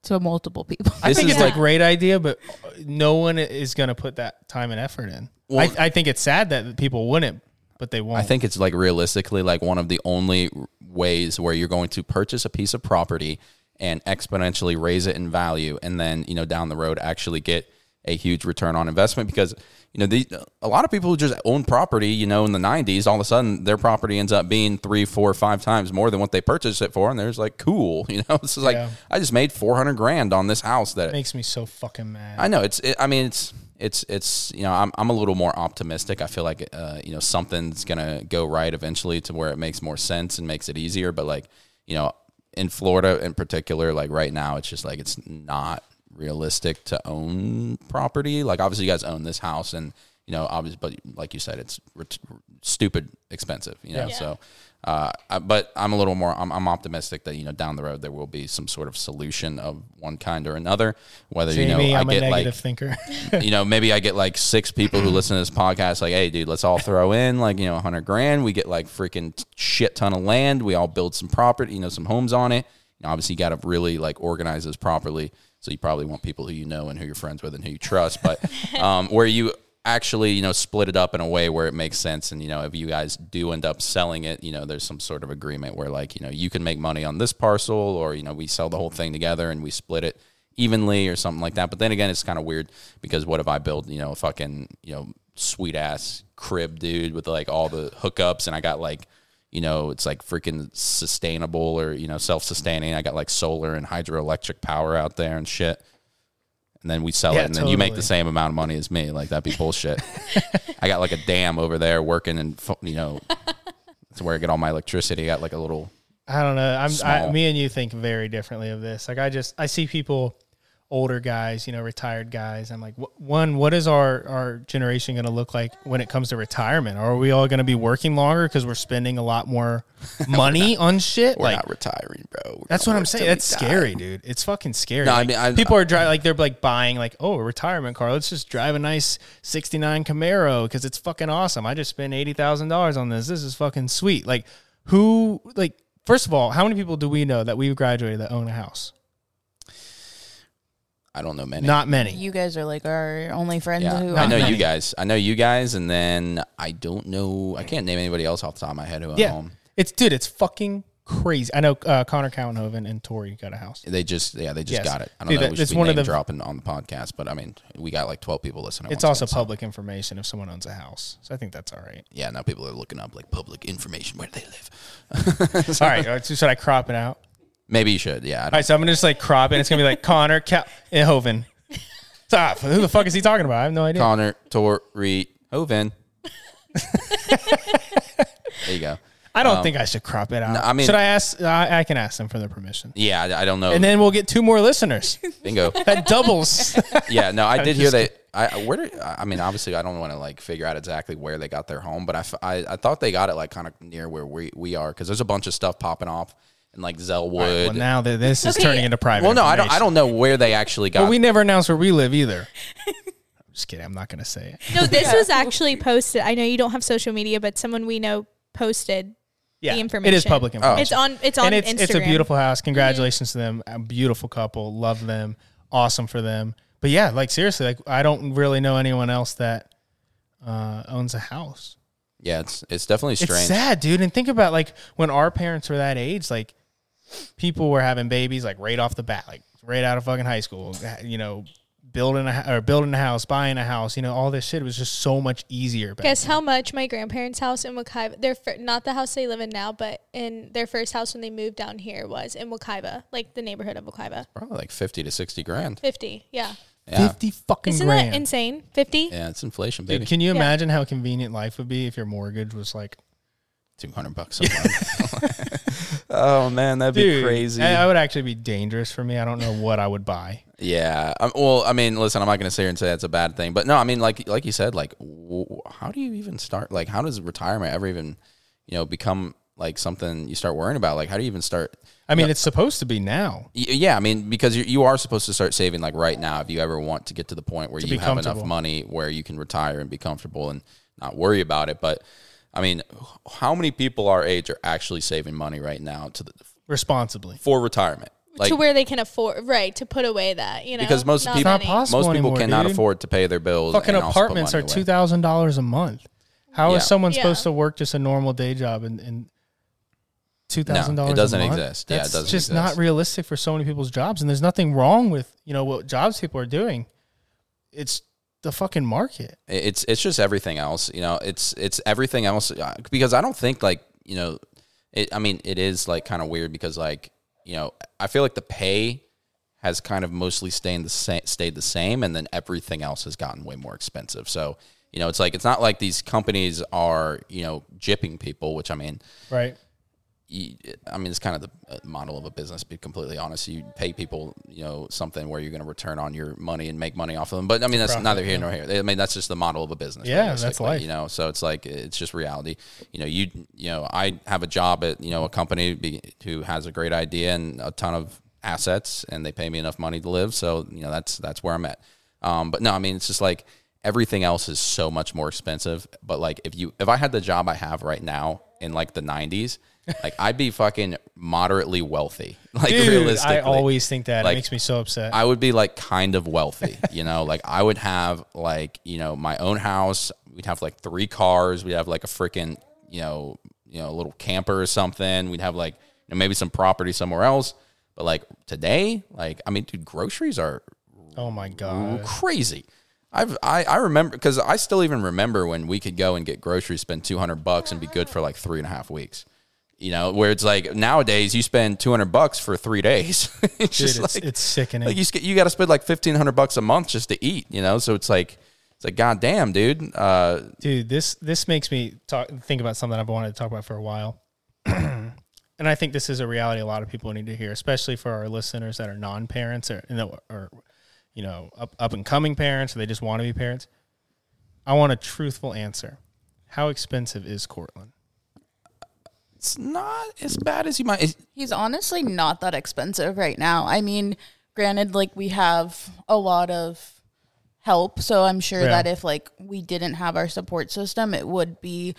to multiple people. I This think is it's like- a great idea, but no one is gonna put that time and effort in. Well- I, I think it's sad that people wouldn't, but they won't. I think it's like realistically like one of the only ways where you're going to purchase a piece of property and exponentially raise it in value and then, you know, down the road actually get a huge return on investment because, you know, the, a lot of people who just own property, you know, in the 90s, all of a sudden their property ends up being three, four, five times more than what they purchased it for. And there's like, cool, <laughs> you know, it's just like, I just made 400 grand on this house that makes me so fucking mad. I know it's. It, I mean, it's it's it's you know I'm I'm a little more optimistic. I feel like uh, you know something's gonna go right eventually to where it makes more sense and makes it easier. But like you know in Florida in particular, like right now, it's just like it's not realistic to own property. Like obviously you guys own this house and you know obviously, but like you said, it's ret- stupid expensive. You know Yeah. so. Uh, but I'm a little more. I'm, I'm optimistic that you know down the road there will be some sort of solution of one kind or another. Whether you know I I'm a get negative like thinker. <laughs> <laughs> you know, maybe I get like six people who listen to this podcast, like, hey, dude, let's all throw in like, you know, a hundred grand. We get like freaking shit ton of land. We all build some property, you know, some homes on it. You know, obviously, you got to really like organize this properly. So you probably want people who you know and who you're friends with and who you trust. But <laughs> um, where you actually, you know, split it up in a way where it makes sense. And, you know, if you guys do end up selling it, you know, there's some sort of agreement where like, you know, you can make money on this parcel or, you know, we sell the whole thing together and we split it evenly or something like that. But then again, it's kind of weird because what if I build, you know, a fucking, you know, sweet ass crib, dude, with like all the hookups and I got like, you know, it's like freaking sustainable or, you know, self sustaining. I got like solar and hydroelectric power out there and shit. And then we sell Yeah, it and then you make the same amount of money as me. Like that'd be bullshit. <laughs> I got like a dam over there working and, you know, that's where I get all my electricity. I got like a little, I don't know. I'm I, me and you think very differently of this. Like I just I see people older guys, you know, retired guys. I'm like, wh- one, what is our our generation going to look like when it comes to retirement? Are we all going to be working longer because we're spending a lot more <laughs> money on shit? We're like not retiring, bro. We're that's what I'm saying. That's die. scary, dude. It's fucking scary. No, I mean, I- people are driving like they're like buying like oh a retirement car. Let's just drive a nice '69 Camaro because it's fucking awesome. I just spent eighty thousand dollars on this. This is fucking sweet. Like who like first of all, how many people do we know that we've graduated that own a house? I don't know many. Not many. You guys are like our only friends yeah, who I know many. you guys. I know you guys, and then I don't know. I can't name anybody else off the top of my head who own yeah, home. it's dude. It's fucking crazy. I know uh, Connor Cowenhoven and Tori got a house. They just yeah, they just Yes. got it. I don't Dude, know. that- We it's be one of name the- dropping on the podcast, but I mean, we got like twelve people listening. It's also again, so- public information if someone owns a house, so I think that's all right. Yeah, now people are looking up like public information where they live. <laughs> all right, <laughs> uh, should I crop it out? Maybe you should. Yeah, I All don't- right, so I'm gonna just like crop it. It's gonna be like Connor Cal- Hoven. Stop. Who the fuck is he talking about? I have no idea. Connor Tori Hoven. <laughs> there you go. I don't um, think I should crop it out. no, I mean- should I ask? I, I can ask them for their permission, Yeah, I, I don't know. and then we'll get two more listeners. bingo. <laughs> That doubles. <laughs> Yeah, no, I did hear that. I where did I mean? Obviously, I don't want to like figure out exactly where they got their home, but I, f- I, I thought they got it like kind of near where we, we are because there's a bunch of stuff popping off in like Zellwood. well, now that this is Okay. turning into private. Well, no, I don't. I information. don't know where they actually got. But we never announced where we live either. <laughs> I'm just kidding. I'm not gonna say it. No, this was actually posted. I know you don't have social media, but someone we know posted. Yeah, The it is public information. It's on. It's on and it's Instagram. it's a beautiful house. Congratulations to them. A beautiful couple. Love them. Awesome for them. But yeah, like seriously, like I don't really know anyone else that uh, owns a house. yeah, it's it's definitely strange. It's sad, dude. And think about like when our parents were that age, like people were having babies like right off the bat, like right out of fucking high school. You know, building a or building a house, buying a house. You know, all this shit was just so much easier. Back Guess then. how much my grandparents' house in Wekiva, their fir- not the house they live in now, but in their first house when they moved down here was in Wekiva, like the neighborhood of Wekiva. Probably like fifty to sixty grand. Fifty, yeah. Yeah, fifty fucking Isn't grand. that insane? Fifty. yeah, it's inflation, baby. Dude, can you imagine how convenient life would be if your mortgage was like Two hundred bucks a month. <laughs> <laughs> oh man, that'd be crazy. I would actually be dangerous for me. I don't know what I would buy. Yeah. Um, well, I mean, listen, I'm not going to sit here and say that's a bad thing, but no, I mean, like like you said, like, w- how do you even start? Like, how does retirement ever even, you know, become like something you start worrying about? Like, how do you even start? I mean, it's supposed to be now. Y- Yeah, I mean, because you, you are supposed to start saving like right now if you ever want to get to the point where To you have enough money where you can retire and be comfortable and not worry about it. But I mean, how many people our age are actually saving money right now to the, Responsibly. for retirement? Like, to where they can afford, right, to put away that, you know. Because most not people- Not possible most people anymore, cannot dude. afford to pay their bills. Fucking and apartments are two thousand dollars a month. How is Yeah. someone Yeah. supposed to work just a normal day job and, and two thousand dollars? It doesn't a month? exist. Yeah, it That's doesn't just exist. not realistic for so many people's jobs. And there's nothing wrong with you know what jobs people are doing. It's the fucking market. it's it's just everything else you know it's it's everything else uh, because i don't think like you know it i mean it is like kind of weird because like you know i feel like the pay has kind of mostly stayed the same stayed the same and then everything else has gotten way more expensive so you know it's like it's not like these companies are you know jipping people which i mean Right. You, I mean, it's kind of the uh, model of a business. To be completely honest, you pay people, you know, something where you're going to return on your money and make money off of them. But I mean, that's Profit, neither here nor here. I mean, that's just the model of a business. Yeah, that's life. You know, so it's like it's just reality. You know, you you know, I have a job at you know a company be, who has a great idea and a ton of assets, and they pay me enough money to live. So you know, that's that's where I'm at. Um, but no, I mean, it's just like everything else is so much more expensive. But like, if you if I had the job I have right now in like the '90s, like I'd be fucking moderately wealthy. <laughs> Like Dude, realistically, I always think that. Like, it makes me so upset. I would be like kind of wealthy, you know, like I would have like, you know, my own house. We'd have like three cars. We'd have like a freaking, you know, you know, a little camper or something. We'd have like, you know, maybe some property somewhere else. But like today, like, I mean, dude, groceries are oh my god. crazy. I've, I, I remember because I still even remember when we could go and get groceries, spend 200 bucks and be good for like three and a half weeks. You know, where it's like nowadays you spend 200 bucks for three days. <laughs> it's Dude, just it's, like, it's sickening. like you, you got to spend like 1500 bucks a month just to eat, you know? So it's like, it's like, God damn, dude. Uh, dude this this makes me talk think about something i've wanted to talk about for a while <clears throat> and i think this is a reality a lot of people need to hear especially for our listeners that are non-parents or, you know, or you know, up up and coming parents or they just want to be parents. I want a truthful answer. How expensive is Cortland? It's not as bad as you might. it's- He's honestly not that expensive right now. I mean, granted, like we have a lot of help, so I'm sure Yeah. that if like we didn't have our support system, it would be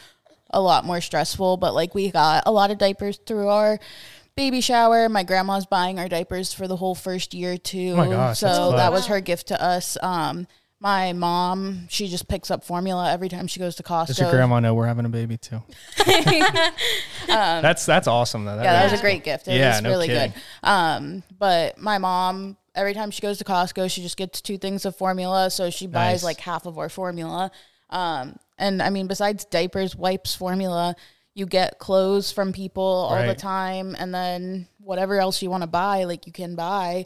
a lot more stressful. But like we got a lot of diapers through our baby shower. My grandma's buying our diapers for the whole first year too. Oh gosh, so that was her gift to us. Um, my mom, she just picks up formula every time she goes to Costco. Does your grandma know we're having a baby too? <laughs> that's that's awesome though. yeah, that was Yeah. a great gift. It Yeah, was no really kidding. good. Um, but my mom, every time she goes to Costco, she just gets two things of formula. So she buys Nice. like half of our formula. Um, and I mean, besides diapers, wipes, formula, you get clothes from people all the time, and then whatever else you want to buy, like you can buy.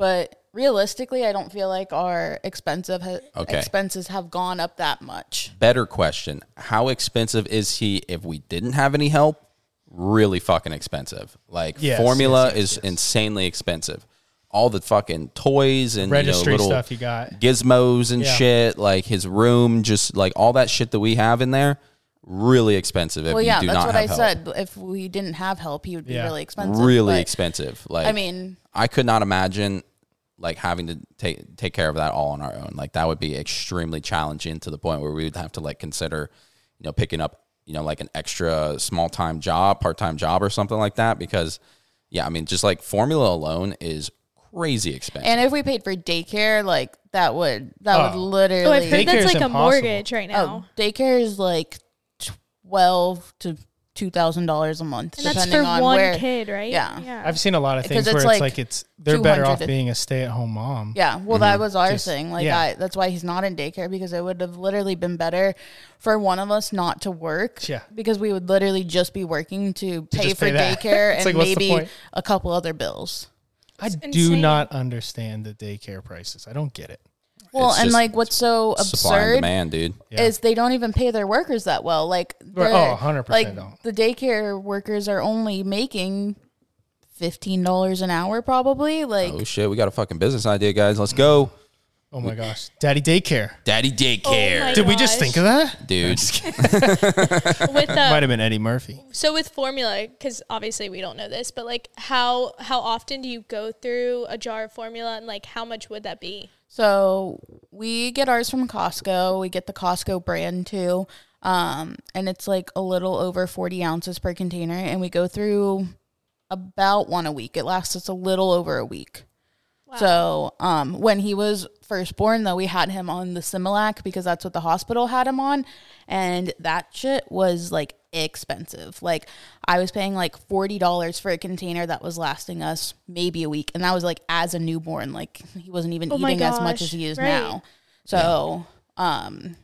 But realistically, I don't feel like our expensive ha- Okay. expenses have gone up that much. better question: How expensive is he if we didn't have any help? Really fucking expensive. Like Yes, formula yes, yes, is yes. insanely expensive. All the fucking toys and Registry you know, little stuff you got. gizmos and Yeah. shit. Like his room, just like all that shit that we have in there. Really expensive if Well, you yeah, do that's not what have I help. said. If we didn't have help, he would be Yeah. really expensive. really but- expensive. Like I mean, I could not imagine like having to take take care of that all on our own. Like that would be extremely challenging to the point where we would have to like consider, you know, picking up, you know, like an extra small time job, part time job or something like that. Because yeah, I mean, just like formula alone is crazy expensive. And if we paid for daycare, like that would that Oh. would literally. Oh, I've heard Daycare that's is like a impossible. mortgage right oh, now. daycare is like twelve to two thousand dollars a month, and that's depending for on one where. kid, right? Yeah. Yeah. I've seen a lot of Because things where it's it's like like it's they're better off 200 being a stay at home mom. Yeah, well, that mm-hmm. was our Just- thing. Like, yeah. I, that's why he's not in daycare because it would have literally been better for one of us not to work. Yeah. because we would literally just be working to pay just for pay that. daycare <laughs> It's and like, what's the maybe point? a couple other bills. I do insane. not understand the daycare prices. I don't get it. Well, It's and just like what's so Supply and absurd demand, dude. Yeah. is they don't even pay their workers that well. Like, Right. they're- Oh, 100% Like don't. the daycare workers are only making fifteen dollars an hour, probably. Like, Oh shit, we got a fucking business idea, guys. Let's go. Oh my gosh, Daddy daycare. Daddy daycare. Oh my Did we just think of that? <laughs> Dude, <laughs> <laughs> with Might uh, have been Eddie Murphy. so with formula, because obviously we don't know this, but like how how often do you go through a jar of formula, and like how much would that be? So we get ours from Costco. We get the Costco brand too. Um, and it's like a little over 40 ounces per container. And we go through about one a week. It lasts us a little over a week. So um, when he was first born, though, we had him on the Similac because that's what the hospital had him on. And that shit was like expensive. Like I was paying like $40 for a container that was lasting us maybe a week. And that was like as a newborn. Like he wasn't even Oh eating as much as he is right. now. So, um,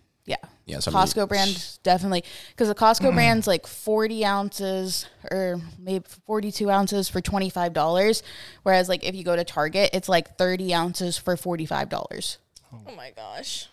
yeah. Yeah, so I mean- Costco brand definitely because the Costco <clears throat> brand's like 40 ounces or maybe 42 ounces for $25. Whereas, like, if you go to Target, it's like 30 ounces for $45. Oh my gosh.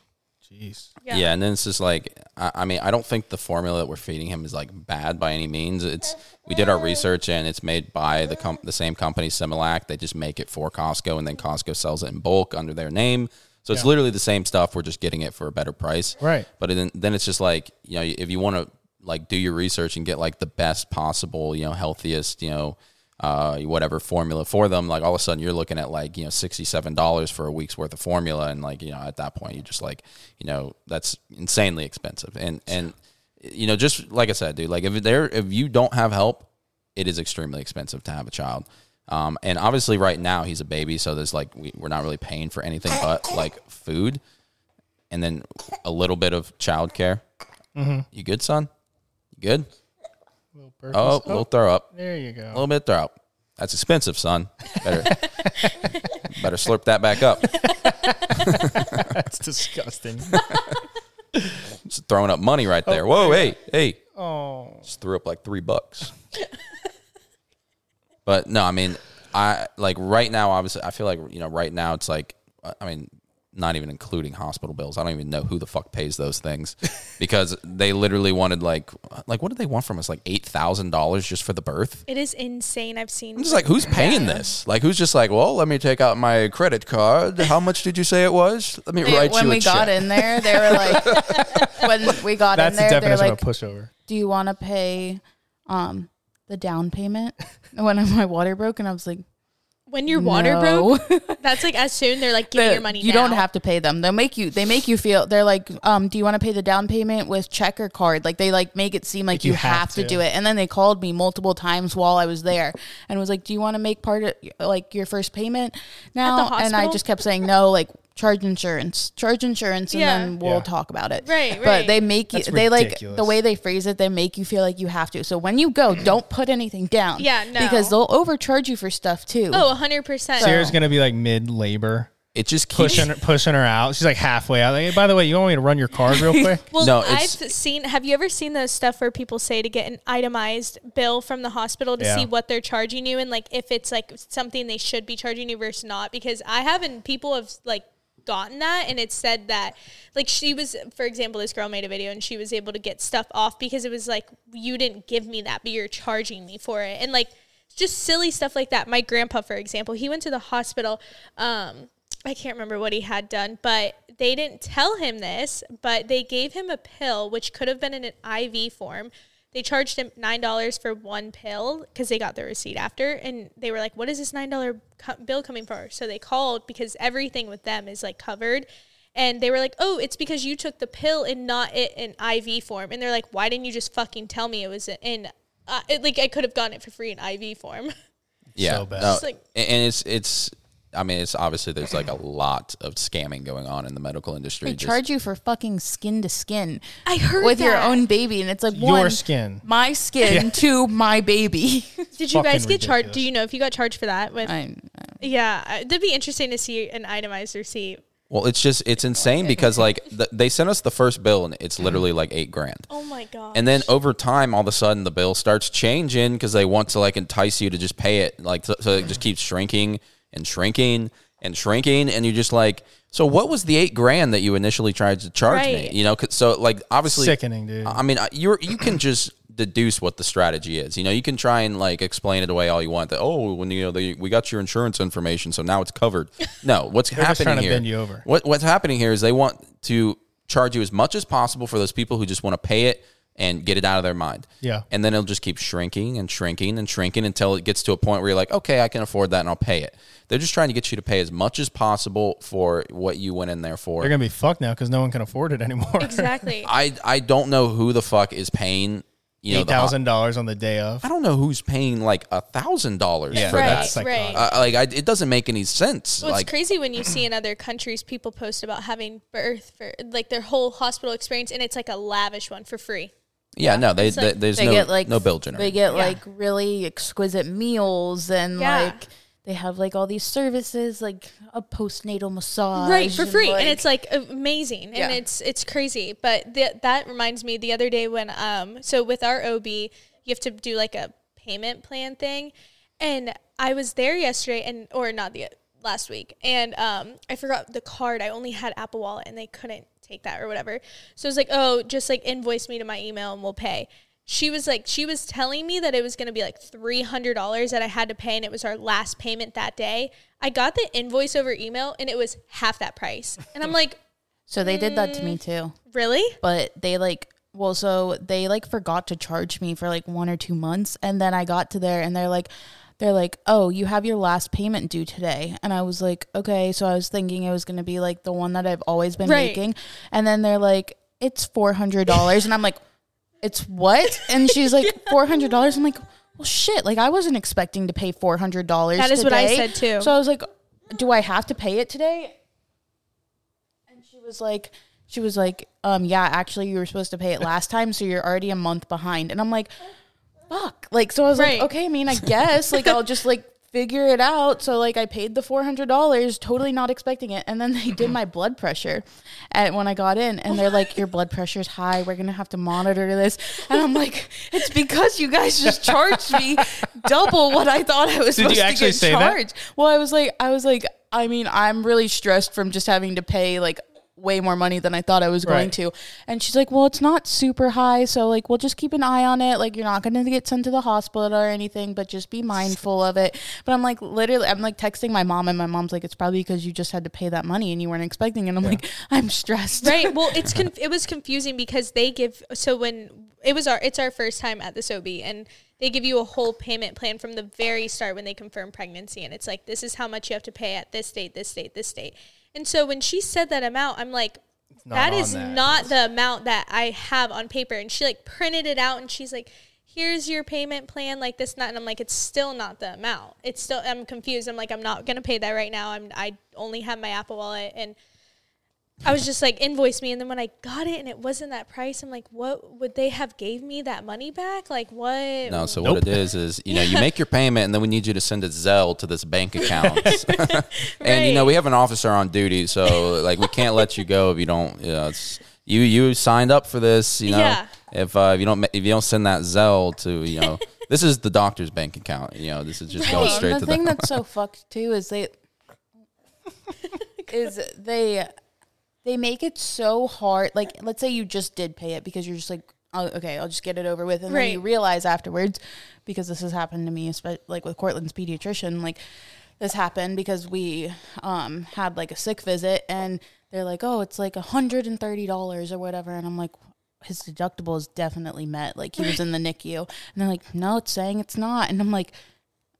Jeez. Yeah. and then it's just like I, I mean, I don't think the formula that we're feeding him is like bad by any means. It's we did our research and it's made by the com- the same company Similac. They just make it for Costco and then Costco sells it in bulk under their name. So it's Yeah. literally the same stuff. We're just getting it for a better price. Right. But then then it's just like you know if you want to like do your research and get like the best possible you know healthiest you know uh, whatever formula for them like all of a sudden you're looking at like you know $67 for a week's worth of formula and like you know at that point you just like you know that's insanely expensive and and you know just like i said dude like if there if you don't have help it is extremely expensive to have a child um, and obviously right now he's a baby so there's like we, we're not really paying for anything but <laughs> like food and then a little bit of childcare. Mm-hmm. You good, son? You good? Little burpees. Oh, a little throw up. there you go. A go. little bit throw up. That's expensive, son. Better, <laughs> better slurp that back up. <laughs> That's disgusting. Just throwing up money right there. Whoa, hey, hey. oh, Just threw up like three bucks. But no, I mean, I like right now. Obviously, I feel like you know, right now it's like, I mean, not even including hospital bills. I don't even know who the fuck pays those things <laughs> because they literally wanted like like what did they want from us? Like eight thousand dollars just for the birth. It is insane. I've seen. I'm just like, who's paying this? Like, who's just like, well, let me take out my credit card. How much did you say it was? Let me They- write when you we a got check. in there, they were like, <laughs> when we got That's in the there, they're definition like, of a pushover. "Do you want to pay um the down payment?" <laughs> when my water broke, and I was like, when your water "No." broke, <laughs> that's like as soon they're like, give me The- your money. you now. don't have to pay them. They'll make you. They make you feel. They're like, um, do you want to pay the down payment with check or card? Like they like make it seem like, you you, have, have to. to. do it. And then they called me multiple times while I was there and was like, do you want to make part of like your first payment now? and I just kept saying no. Like charge insurance, charge insurance, and Yeah. then we'll Yeah. talk about it. Right, right. But they make you. That's they like ridiculous. the way they phrase it. They make you feel like you have to. So when you go, <clears throat> don't put anything down. Yeah, no. because they'll overcharge you for stuff too. Oh, 100%. Sierra's gonna be like mid labor, It just keeps pushing her, pushing her out. She's like halfway out. Like, hey, by the way, you want me to run your card real <laughs> quick? Well, No, I've it's- seen. Have you ever seen the stuff where people say to get an itemized bill from the hospital to Yeah. see what they're charging you and like if it's like something they should be charging you versus not? Because I haven't. People have like gotten that and it said that like she was for example this girl made a video and she was able to get stuff off because it was like you didn't give me that but you're charging me for it and like just silly stuff like that my grandpa for example he went to the hospital um I can't remember what he had done, but they didn't tell him this, but they gave him a pill which could have been in an IV form. They charged him nine dollars for one pill because they got the receipt after, and they were like, "What is this nine dollar co- bill coming for?" So they called because everything with them is like covered, and they were like, "Oh, it's because you took the pill and not it in IV form." And they're like, "Why didn't you just fucking tell me it was in?" Uh, it, like I could have gotten it for free in IV form. <laughs> yeah, So bad. no, like- and and it's it's. I mean, it's obviously there's like a lot of scamming going on in the medical industry. They just- charge you for fucking skin to skin. I heard with your own baby, and it's like Your one, skin. my skin to my baby. <laughs> Did you guys fucking get charged? Do you know if you got charged for that? With I, yeah, uh, it'd be interesting to see an itemized receipt. Well, it's just it's insane because like the, they sent us the first bill and it's literally like eight grand. Oh my god! And then over time, all of a sudden, the bill starts changing because they want to like entice you to just pay it. Like, so, so it just keeps shrinking and shrinking and shrinking. And you're just like, so what was the eight grand that you initially tried to charge Right. me? You know, 'cause- so like obviously, Sickening, dude. I mean, you're you can just deduce what the strategy is. You know, you can try and like explain it away all you want. That oh, when you know they, we got your insurance information, so now it's covered. No, what's happening trying to here? bend you over. What what's happening here is they want to charge you as much as possible for those people who just want to pay it and get it out of their mind. Yeah. And then it'll just keep shrinking and shrinking and shrinking until it gets to a point where you're like, okay, I can afford that and I'll pay it. They're just trying to get you to pay as much as possible for what you went in there for. They're gonna be fucked now because no one can afford it anymore. <laughs> exactly. <laughs> I I don't know who the fuck is paying. You know, Eight the, I thousand dollars on the day of. I don't know who's paying like a thousand dollars for right, that. like, right. Uh, like I, it doesn't make any sense. well, it's like crazy when you see in other countries people post about having birth for like their whole hospital experience, and it's like a lavish one for free. Yeah, no, they, It's they like- there's they no get like no bill They get Yeah. like really exquisite meals and Yeah. like they have like all these services like a postnatal massage right for free and, like- it's like amazing and Yeah. it's it's crazy but th- that reminds me the other day when um so with our ob you have to do like a payment plan thing and i was there yesterday and or not the last week and um i forgot the card i only had apple wallet and they couldn't take that or whatever. So it was like oh just like invoice me to my email and we'll pay. She was like she was telling me that it was going to be like $300 that i had to pay and it was our last payment that day. I got the invoice over email and it was half that price. And i'm like so they did that to me mm, too. really? But they like well so they like forgot to charge me for like one or two months and then i got to there and they're like they're like oh you have your last payment due today. And i was like okay. So i was thinking it was going to be like the one that i've always been Right. making. And then they're like it's $400 and i'm like it's what? And she's like <laughs> $400 i'm like well shit. Like i wasn't expecting to pay $400 That is what I said, too. so i was like do i have to pay it today? And she was like, she was like, um, yeah, actually, you were supposed to pay it last time, so you're already a month behind. And I'm like, fuck. Like, so I was Right. like, okay, I mean, I guess, like, I'll just like <laughs> figure it out. So like, I paid the four hundred dollars, totally not expecting it, and then they did my blood pressure, and when I got in, and they're like, your blood pressure's high. We're gonna have to monitor this, and I'm like, it's because you guys just charged me double what I thought I was Did you supposed to actually get say that? charged. Well, I was like, I was like, I mean, I'm really stressed from just having to pay like way more money than I thought I was going Right. to. And she's like, well, it's not super high. So, like, we'll just keep an eye on it. Like, you're not going to get sent to the hospital or anything, but just be mindful of it. But I'm like, literally, I'm like texting my mom, and my mom's like, it's probably because you just had to pay that money and you weren't expecting it. And I'm like, I'm stressed. right well it's <laughs> conf- it was confusing because they give so when it was our it's our first time at the sob and they give you a whole payment plan from the very start when they confirm pregnancy and it's like this is how much you have to pay at this date this date this date and so when she said that amount i'm like that is that on is that. not the amount that i have on paper. And she like printed it out and she's like here's your payment plan like this not and i'm like it's still not the amount. It's still i'm confused. I'm like i'm not gonna pay that right now. I'm i only have my apple wallet and I was just like invoice me, and then when I got it and it wasn't that price, I'm like, what would they have gave me that money back? Like what? No, so Nope. what it is is you <laughs> know you make your payment and then we need you to send a Zelle to this bank <laughs> account, <laughs> and you know we have an officer on duty, so like we can't let you go if you don't. You know, it's you you signed up for this. You know, Yeah. if uh, if you don't if you don't send that Zelle to you know this is the doctor's bank account. You know, this is just going straight and to the thing that's so fucked too is they is they they make it so hard. Like, let's say you just did pay it because you're just like, oh, okay, I'll just get it over with, and then you realize afterwards, because this has happened to me, like with Cortland's pediatrician, like this happened because we um had like a sick visit, and they're like, oh, it's like a hundred and thirty dollars or whatever, and I'm like. His deductible is definitely met. Like he was in the <laughs> NICU, and they're like, "No, it's saying it's not." And I'm like,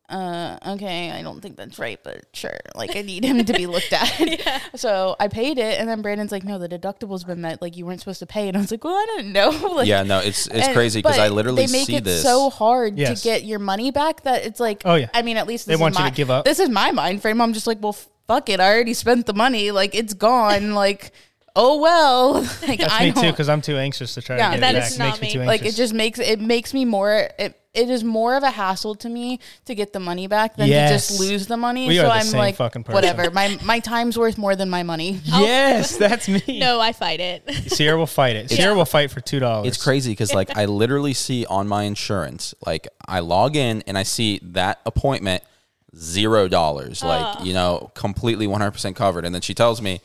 uh, okay, I don't think that's right, but sure. Like, I need him to be looked at. <laughs> So I paid it, and then Brandon's like, no, the deductible's been met. Like, you weren't supposed to pay. And I was like, well, I didn't know. <laughs> like, Yeah, no, it's it's and- crazy because I literally they make see it this. so hard Yes. to get your money back that it's like, Oh, yeah. I mean, at least They want is you my, to give up. This is my mind frame. I'm just like, well, fuck it. I already spent the money. Like, it's gone. <laughs> like, oh well. <laughs> like, That's I me too don't- because I'm too anxious to try Yeah, to get that it is back. not makes me me. too anxious. like it just makes it makes me more it, it is more of a hassle to me to get the money back than to just lose the money. We so are the I'm same like fucking person. whatever. My my time's worth more than my money. <laughs> yes, that's me. <laughs> no, I fight it. Sierra will fight it. Sierra will fight for two dollars. It's crazy because like I literally see on my insurance, like I log in and I see that appointment zero dollars, like you know, completely one hundred percent covered. And then she tells me,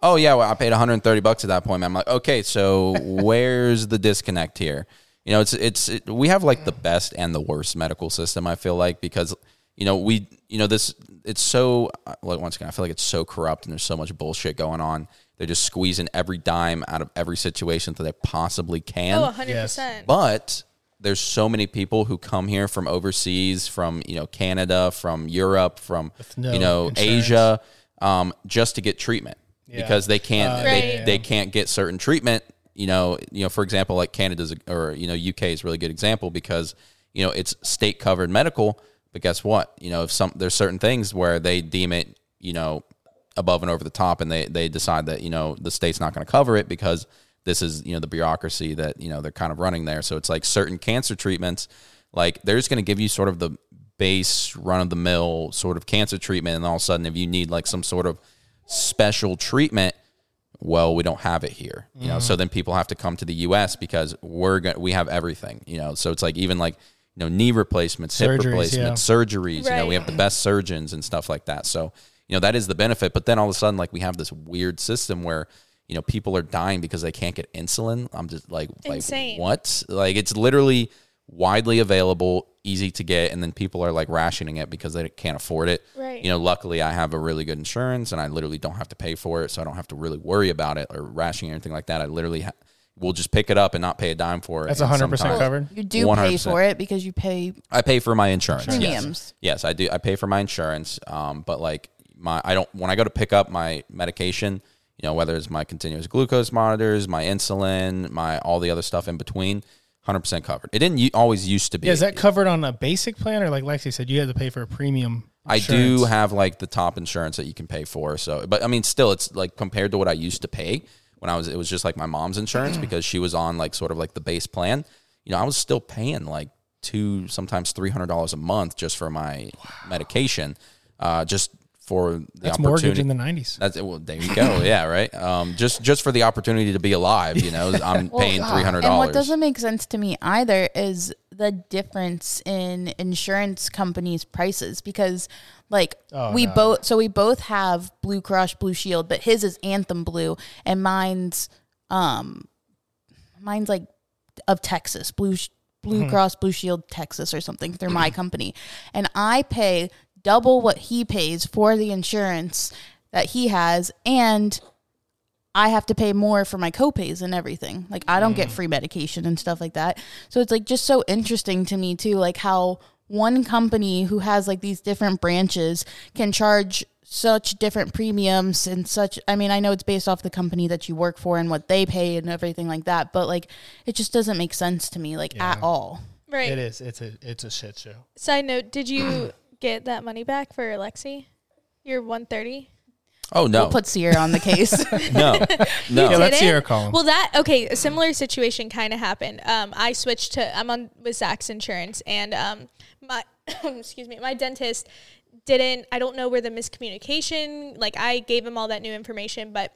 "Oh yeah, well I paid one hundred and thirty bucks at that appointment." I'm like, "Okay, so <laughs> where's the disconnect here?" You know, it's it's it, we have like the best and the worst medical system. I feel like because you know we you know this it's so uh, like once again I feel like it's so corrupt and there's so much bullshit going on. They're just squeezing every dime out of every situation that they possibly can. Oh, 100%. But there's so many people who come here from overseas, from you know Canada, from Europe, from no you know insurance. Asia, um, just to get treatment Yeah. because they can't Uh, they, Right. they can't get certain treatment. You know, you know, for example, like Canada's or you know UK is a really good example because you know it's state covered medical. But guess what? You know, if some there's certain things where they deem it, you know, above and over the top, and they they decide that you know the state's not going to cover it because this is you know the bureaucracy that you know they're kind of running there. So it's like certain cancer treatments, like they're just going to give you sort of the base run of the mill sort of cancer treatment, and all of a sudden if you need like some sort of special treatment, well, we don't have it here. You know, so mm-hmm. then people have to come to the U.S. because we're gonna we have everything. You know, so it's like even like you know knee replacements, hip Surgeries, replacements, surgeries. You know, we have the best surgeons and stuff like that. So you know that is the benefit. But then all of a sudden, like we have this weird system where you know people are dying because they can't get insulin. I'm just like, like Insane. what? Like it's literally widely available, easy to get, and then people are like rationing it because they can't afford it. Right. You know, luckily I have a really good insurance, and I literally don't have to pay for it, so I don't have to really worry about it or rationing or anything like that. I literally ha- will just pick it up and not pay a dime for it. That's and 100% sometimes- covered. You do pay 100%. for it because you pay I pay for my insurance. Yes. Premiums. Yes, I do. I pay for my insurance. Um, but like my, I don't. When I go to pick up my medication, you know, whether it's my continuous glucose monitors, my insulin, my all the other stuff in between, hundred percent covered. It didn't u- always used to be. Yeah, is that covered on a basic plan or like Lexi said, you had to pay for a premium? I do have like the top insurance that you can pay for. So, but I mean, still, it's like compared to what I used to pay when I was, it was just like my mom's insurance <clears throat> because she was on like sort of like the base plan. You know, I was still paying like two, sometimes three hundred dollars a month just for my medication, uh, just for the That's opportunity. mortgage in the nineties. That's well, there you go. <laughs> yeah, right. Um, just just for the opportunity to be alive, you know, I'm <laughs> Well, paying three hundred And what doesn't make sense to me either is the difference in insurance companies' prices because like Oh, we no. both so we both have Blue Cross Blue Shield, but his is Anthem Blue and mine's um mine's like of Texas, Blue Blue Mm-hmm. Cross Blue Shield Texas or something through my <clears throat> company. And I pay double what he pays for the insurance that he has and I have to pay more for my copays and everything. Like I don't Mm. get free medication and stuff like that. So it's like just so interesting to me too, like how one company who has like these different branches can charge such different premiums and such I mean, I know it's based off the company that you work for and what they pay and everything like that, but like it just doesn't make sense to me like at all. Right. It is. It's a it's a shit show. Side note: Did you get that money back for Lexi? Your one thirty. Oh no, We'll put Sierra on the case. <laughs> no, <laughs> no. Yeah, let's Did hear it? a call. Well, that okay. A similar situation kind of happened. Um, I switched to I'm on with Zach's insurance, and um, my <coughs> excuse me, my dentist didn't. I don't know where the miscommunication. Like I gave him all that new information, but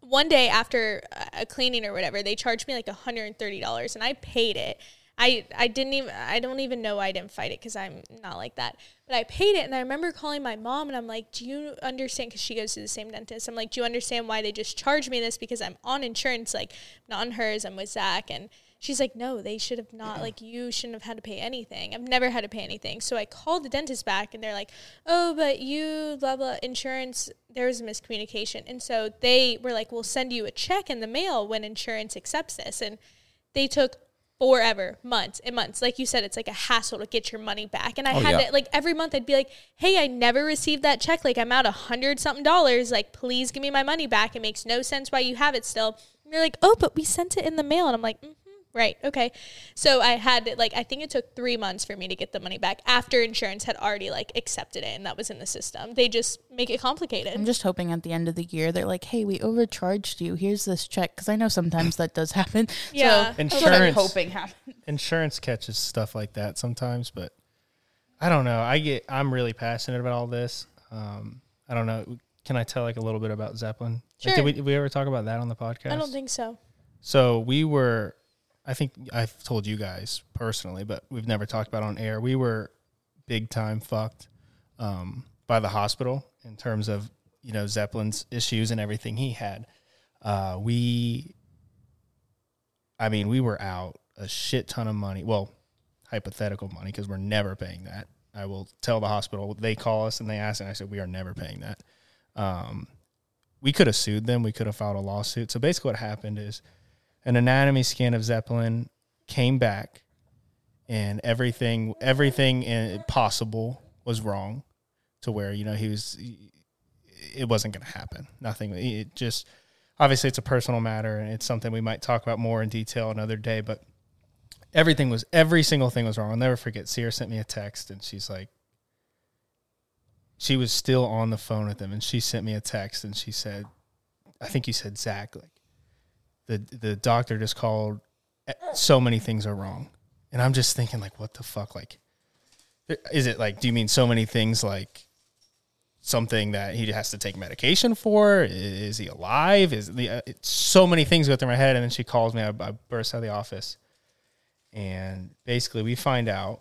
one day after a cleaning or whatever, they charged me like $130 and I paid it. I, I didn't even, I don't even know I didn't fight it because I'm not like that. But I paid it and I remember calling my mom and I'm like, do you understand? Because she goes to the same dentist. I'm like, do you understand why they just charged me this? Because I'm on insurance, like not on hers. I'm with Zach. And she's like, no, they should have not, like, you shouldn't have had to pay anything. I've never had to pay anything. So I called the dentist back and they're like, oh, but you, blah, blah, insurance, there was a miscommunication. And so they were like, we'll send you a check in the mail when insurance accepts this. And they took forever, months and months. Like you said, it's like a hassle to get your money back. And I Oh, had yeah. to, like, every month I'd be like, hey, I never received that check. Like, I'm out a hundred something dollars. Like, please give me my money back. It makes no sense why you have it still. And they're like, oh, but we sent it in the mail. And I'm like, mm-hmm. Right. Okay. So I had like I think it took three months for me to get the money back after insurance had already like accepted it and that was in the system. They just make it complicated. I'm just hoping at the end of the year they're like, "Hey, we overcharged you. Here's this check." Because I know sometimes that does happen. <laughs> Yeah. so, that's what I'm Insurance. hoping happens. Insurance catches stuff like that sometimes, but I don't know. I get. I'm really passionate about all this. Um, I don't know. Can I tell like a little bit about Zeppelin? Like, Sure. did we, did we ever talk about that on the podcast? I don't think so. So we were, I think I've told you guys personally, but we've never talked about on air. We were big time fucked um, by the hospital in terms of you know Zeppelin's issues and everything he had. Uh, we, I mean, we were out a shit ton of money. Well, hypothetical money because we're never paying that. I will tell the hospital. They call us and they ask, and I said we are never paying that. Um, we could have sued them. We could have filed a lawsuit. So basically, what happened is an anatomy scan of Zeppelin came back, and everything everything possible was wrong, to where you know he was. It wasn't going to happen. Nothing. It just obviously it's a personal matter, and it's something we might talk about more in detail another day. But everything was every single thing was wrong. I'll never forget. Sierra sent me a text, and she's like. She was still on the phone with him, and she sent me a text, and she said, "I think you said Zach, like the the doctor just called. eh, So many things are wrong, and I'm just thinking, like, what the fuck? Like, is it like? Do you mean so many things like something that he has to take medication for? Is he alive? Is the uh, so many things go through my head, and then she calls me. I, I burst out of the office, and basically we find out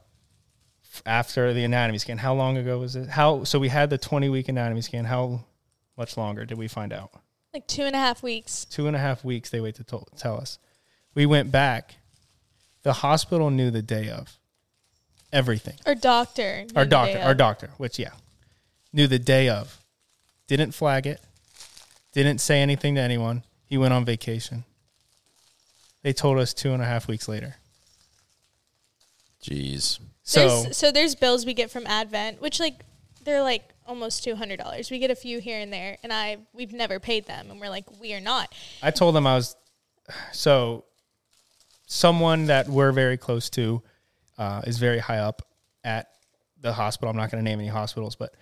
after the anatomy scan. How long ago was it? How so? We had the 20 week anatomy scan. How much longer did we find out? Like two and a half weeks. two and a half weeks they wait to tell, tell us. We went back. The hospital knew the day of everything. Our doctor. Our doctor, our doctor, which yeah, knew the day of. Didn't flag it. Didn't say anything to anyone. He went on vacation. They told us two and a half weeks later. Jeez. So there's, so there's bills we get from Advent, which like they're like almost two hundred dollars. We get a few here and there, and I we've never paid them, and we're like we are not. I told them I was so someone that we're very close to uh, is very high up at the hospital. I'm not going to name any hospitals, but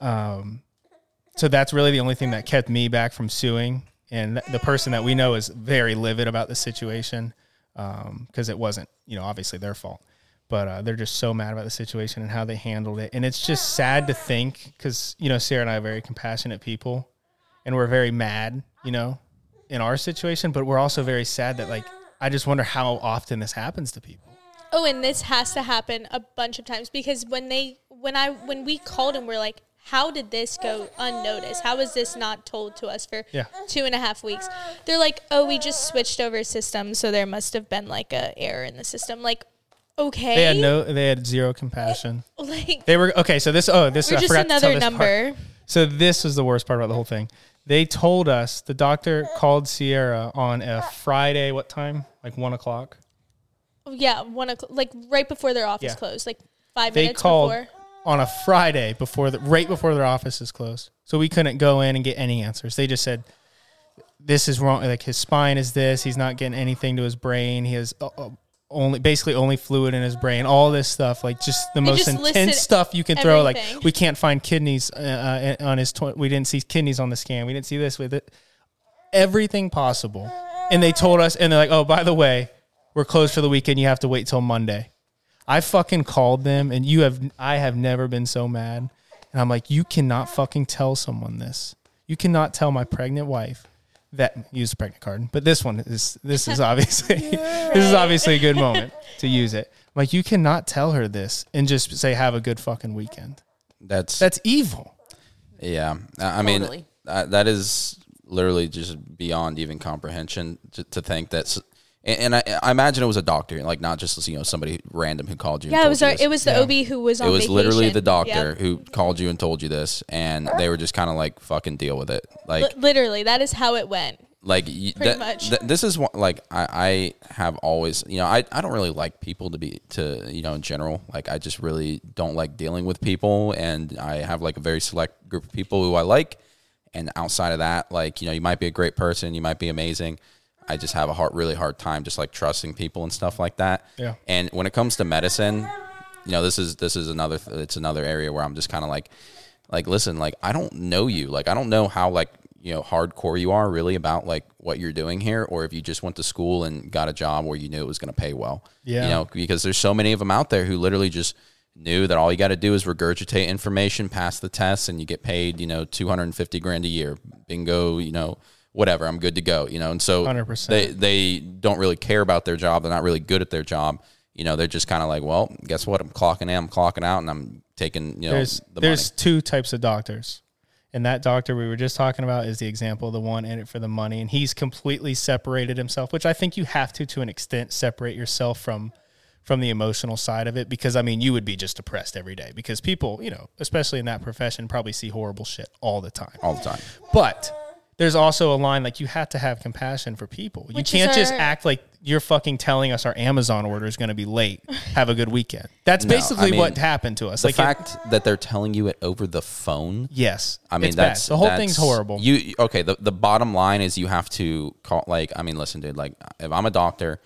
um, so that's really the only thing that kept me back from suing. And th- the person that we know is very livid about the situation because it wasn't, you know, obviously their fault. But uh, they're just so mad about the situation and how they handled it. And it's just sad to think because, you know, Sierra and I are very compassionate people and we're very mad, you know, in our situation, but we're also very sad that like I just wonder how often this happens to people. Oh, and this has to happen a bunch of times because when they when I when we called and we're like, how did this go unnoticed? How was this not told to us for Yeah. two and a half weeks? They're like, oh, we just switched over systems, so there must have been like a error in the system. Like, okay, They had no. They had zero compassion. <laughs> like They were okay. So this. Oh, this. we're I just forgot another this part. number. So this was the worst part about the whole thing. They told us the doctor called Sierra on a Friday. What time? Like one o'clock. Yeah, one o'clock, like right before their office Yeah. closed, like five They minutes called before. on a Friday before the right before their office is closed. So we couldn't go in and get any answers. They just said this is wrong. Like his spine is this. He's not getting anything to his brain. He has uh, uh, only basically only fluid in his brain. All this stuff, like just the They most just intense stuff you can throw. Like we can't find kidneys uh, uh, on his. Tw- we didn't see kidneys on the scan. We didn't see this with it. Everything possible, and they told us, and they're like, "Oh, by the way, we're closed for the weekend. You have to wait till Monday." I fucking called them, and you have. I have never been so mad, and I'm like, "You cannot fucking tell someone this. You cannot tell my pregnant wife." That use the pregnant card, but this one is this is <laughs> obviously <laughs> this is obviously a good moment to use it. Like you cannot tell her this and just say have a good fucking weekend. That's That's evil. Yeah, I I mean Totally. uh, that is literally just beyond even comprehension to, to think that's. And, and I, I imagine it was a doctor, like not just you know somebody random who called you. and Yeah, it was you our, this. it was the Yeah. OB who was on It was literally the doctor Yeah. who called you and told you this, and they were just kind of like fucking deal with it. Like Li- literally, that is how it went. like Pretty that- much. th- this is what like I, I have always you know I, I don't really like people to be to you know in general like I just really don't like dealing with people and I have like a very select group of people who I like and outside of that like you know you might be a great person you might be amazing I just have a hard really hard time just like trusting people and stuff like that. Yeah. and when it comes to medicine you know this is this is another it's another area where I'm just kind of like like listen like I don't know you. Like I don't know how like you know hardcore you are really about like what you're doing here or if you just went to school and got a job where you knew it was going to pay well. Yeah. you know because there's so many of them out there who literally just knew that all you got to do is regurgitate information pass the tests and you get paid you know 250 grand a year. Bingo you know whatever i'm good to go you know? And so 100%. they they don't really care about their job. They're not really good at their job. You know they're just kind of like well guess what? I'm clocking in i'm clocking out and i'm taking you know there's the there's money. two types of doctors. And that doctor we were just talking about is the example the one in it for the money. And he's completely separated himself which i think you have to to an extent separate yourself from from the emotional side of it. Because i mean you would be just depressed every day. Because people you know especially in that profession probably see horrible shit all the time. All the time. But there's also a line like you have to have compassion for people. You Which is can't just act like you're fucking telling us our Amazon order is going to be late. Have a good weekend. That's No, I basically mean, what happened to us. the like it- fact that they're telling you it over the phone yes, I mean, it's bad. that's the whole that's- thing's horrible. You okay? The the bottom line is you have to call. Like, I mean, listen, dude. Like, if I'm a doctor,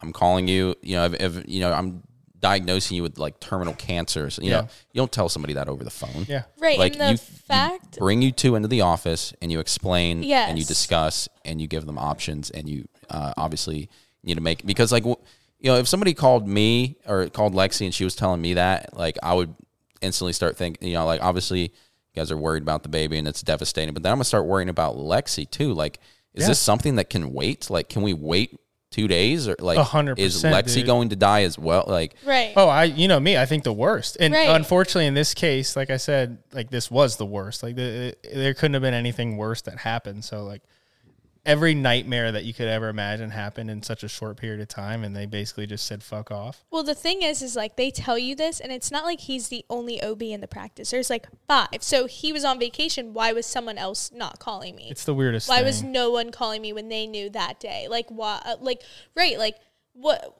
I'm calling you. You know, if, if you know, I'm diagnosing you with like terminal cancer. So, you Yeah. know, you don't tell somebody that over the phone. yeah, Right, Like the you, fact, you bring you two into the office and you explain and you discuss and you give them options and you uh, obviously need to make because like you know if somebody called me or called Lexi and she was telling me that like I would instantly start thinking you know like obviously you guys are worried about the baby and it's devastating but then I'm gonna start worrying about Lexi too like is Yeah. this something that can wait like can we wait two days or like A hundred is Lexi dude. going to die as well like right? Oh, I you know me, I think the worst. And Right. unfortunately in this case, like I said, like this was the worst. Like the, there couldn't have been anything worse that happened. So like every nightmare that you could ever imagine happened in such a short period of time and they basically just said fuck off. Well, the thing is, is like they tell you this, and it's not like he's the only OB in the practice. There's like five. So he was on vacation. Why was someone else not calling me? It's the weirdest why thing. was no one calling me when they knew that day? Like why? uh, Like right? Like what?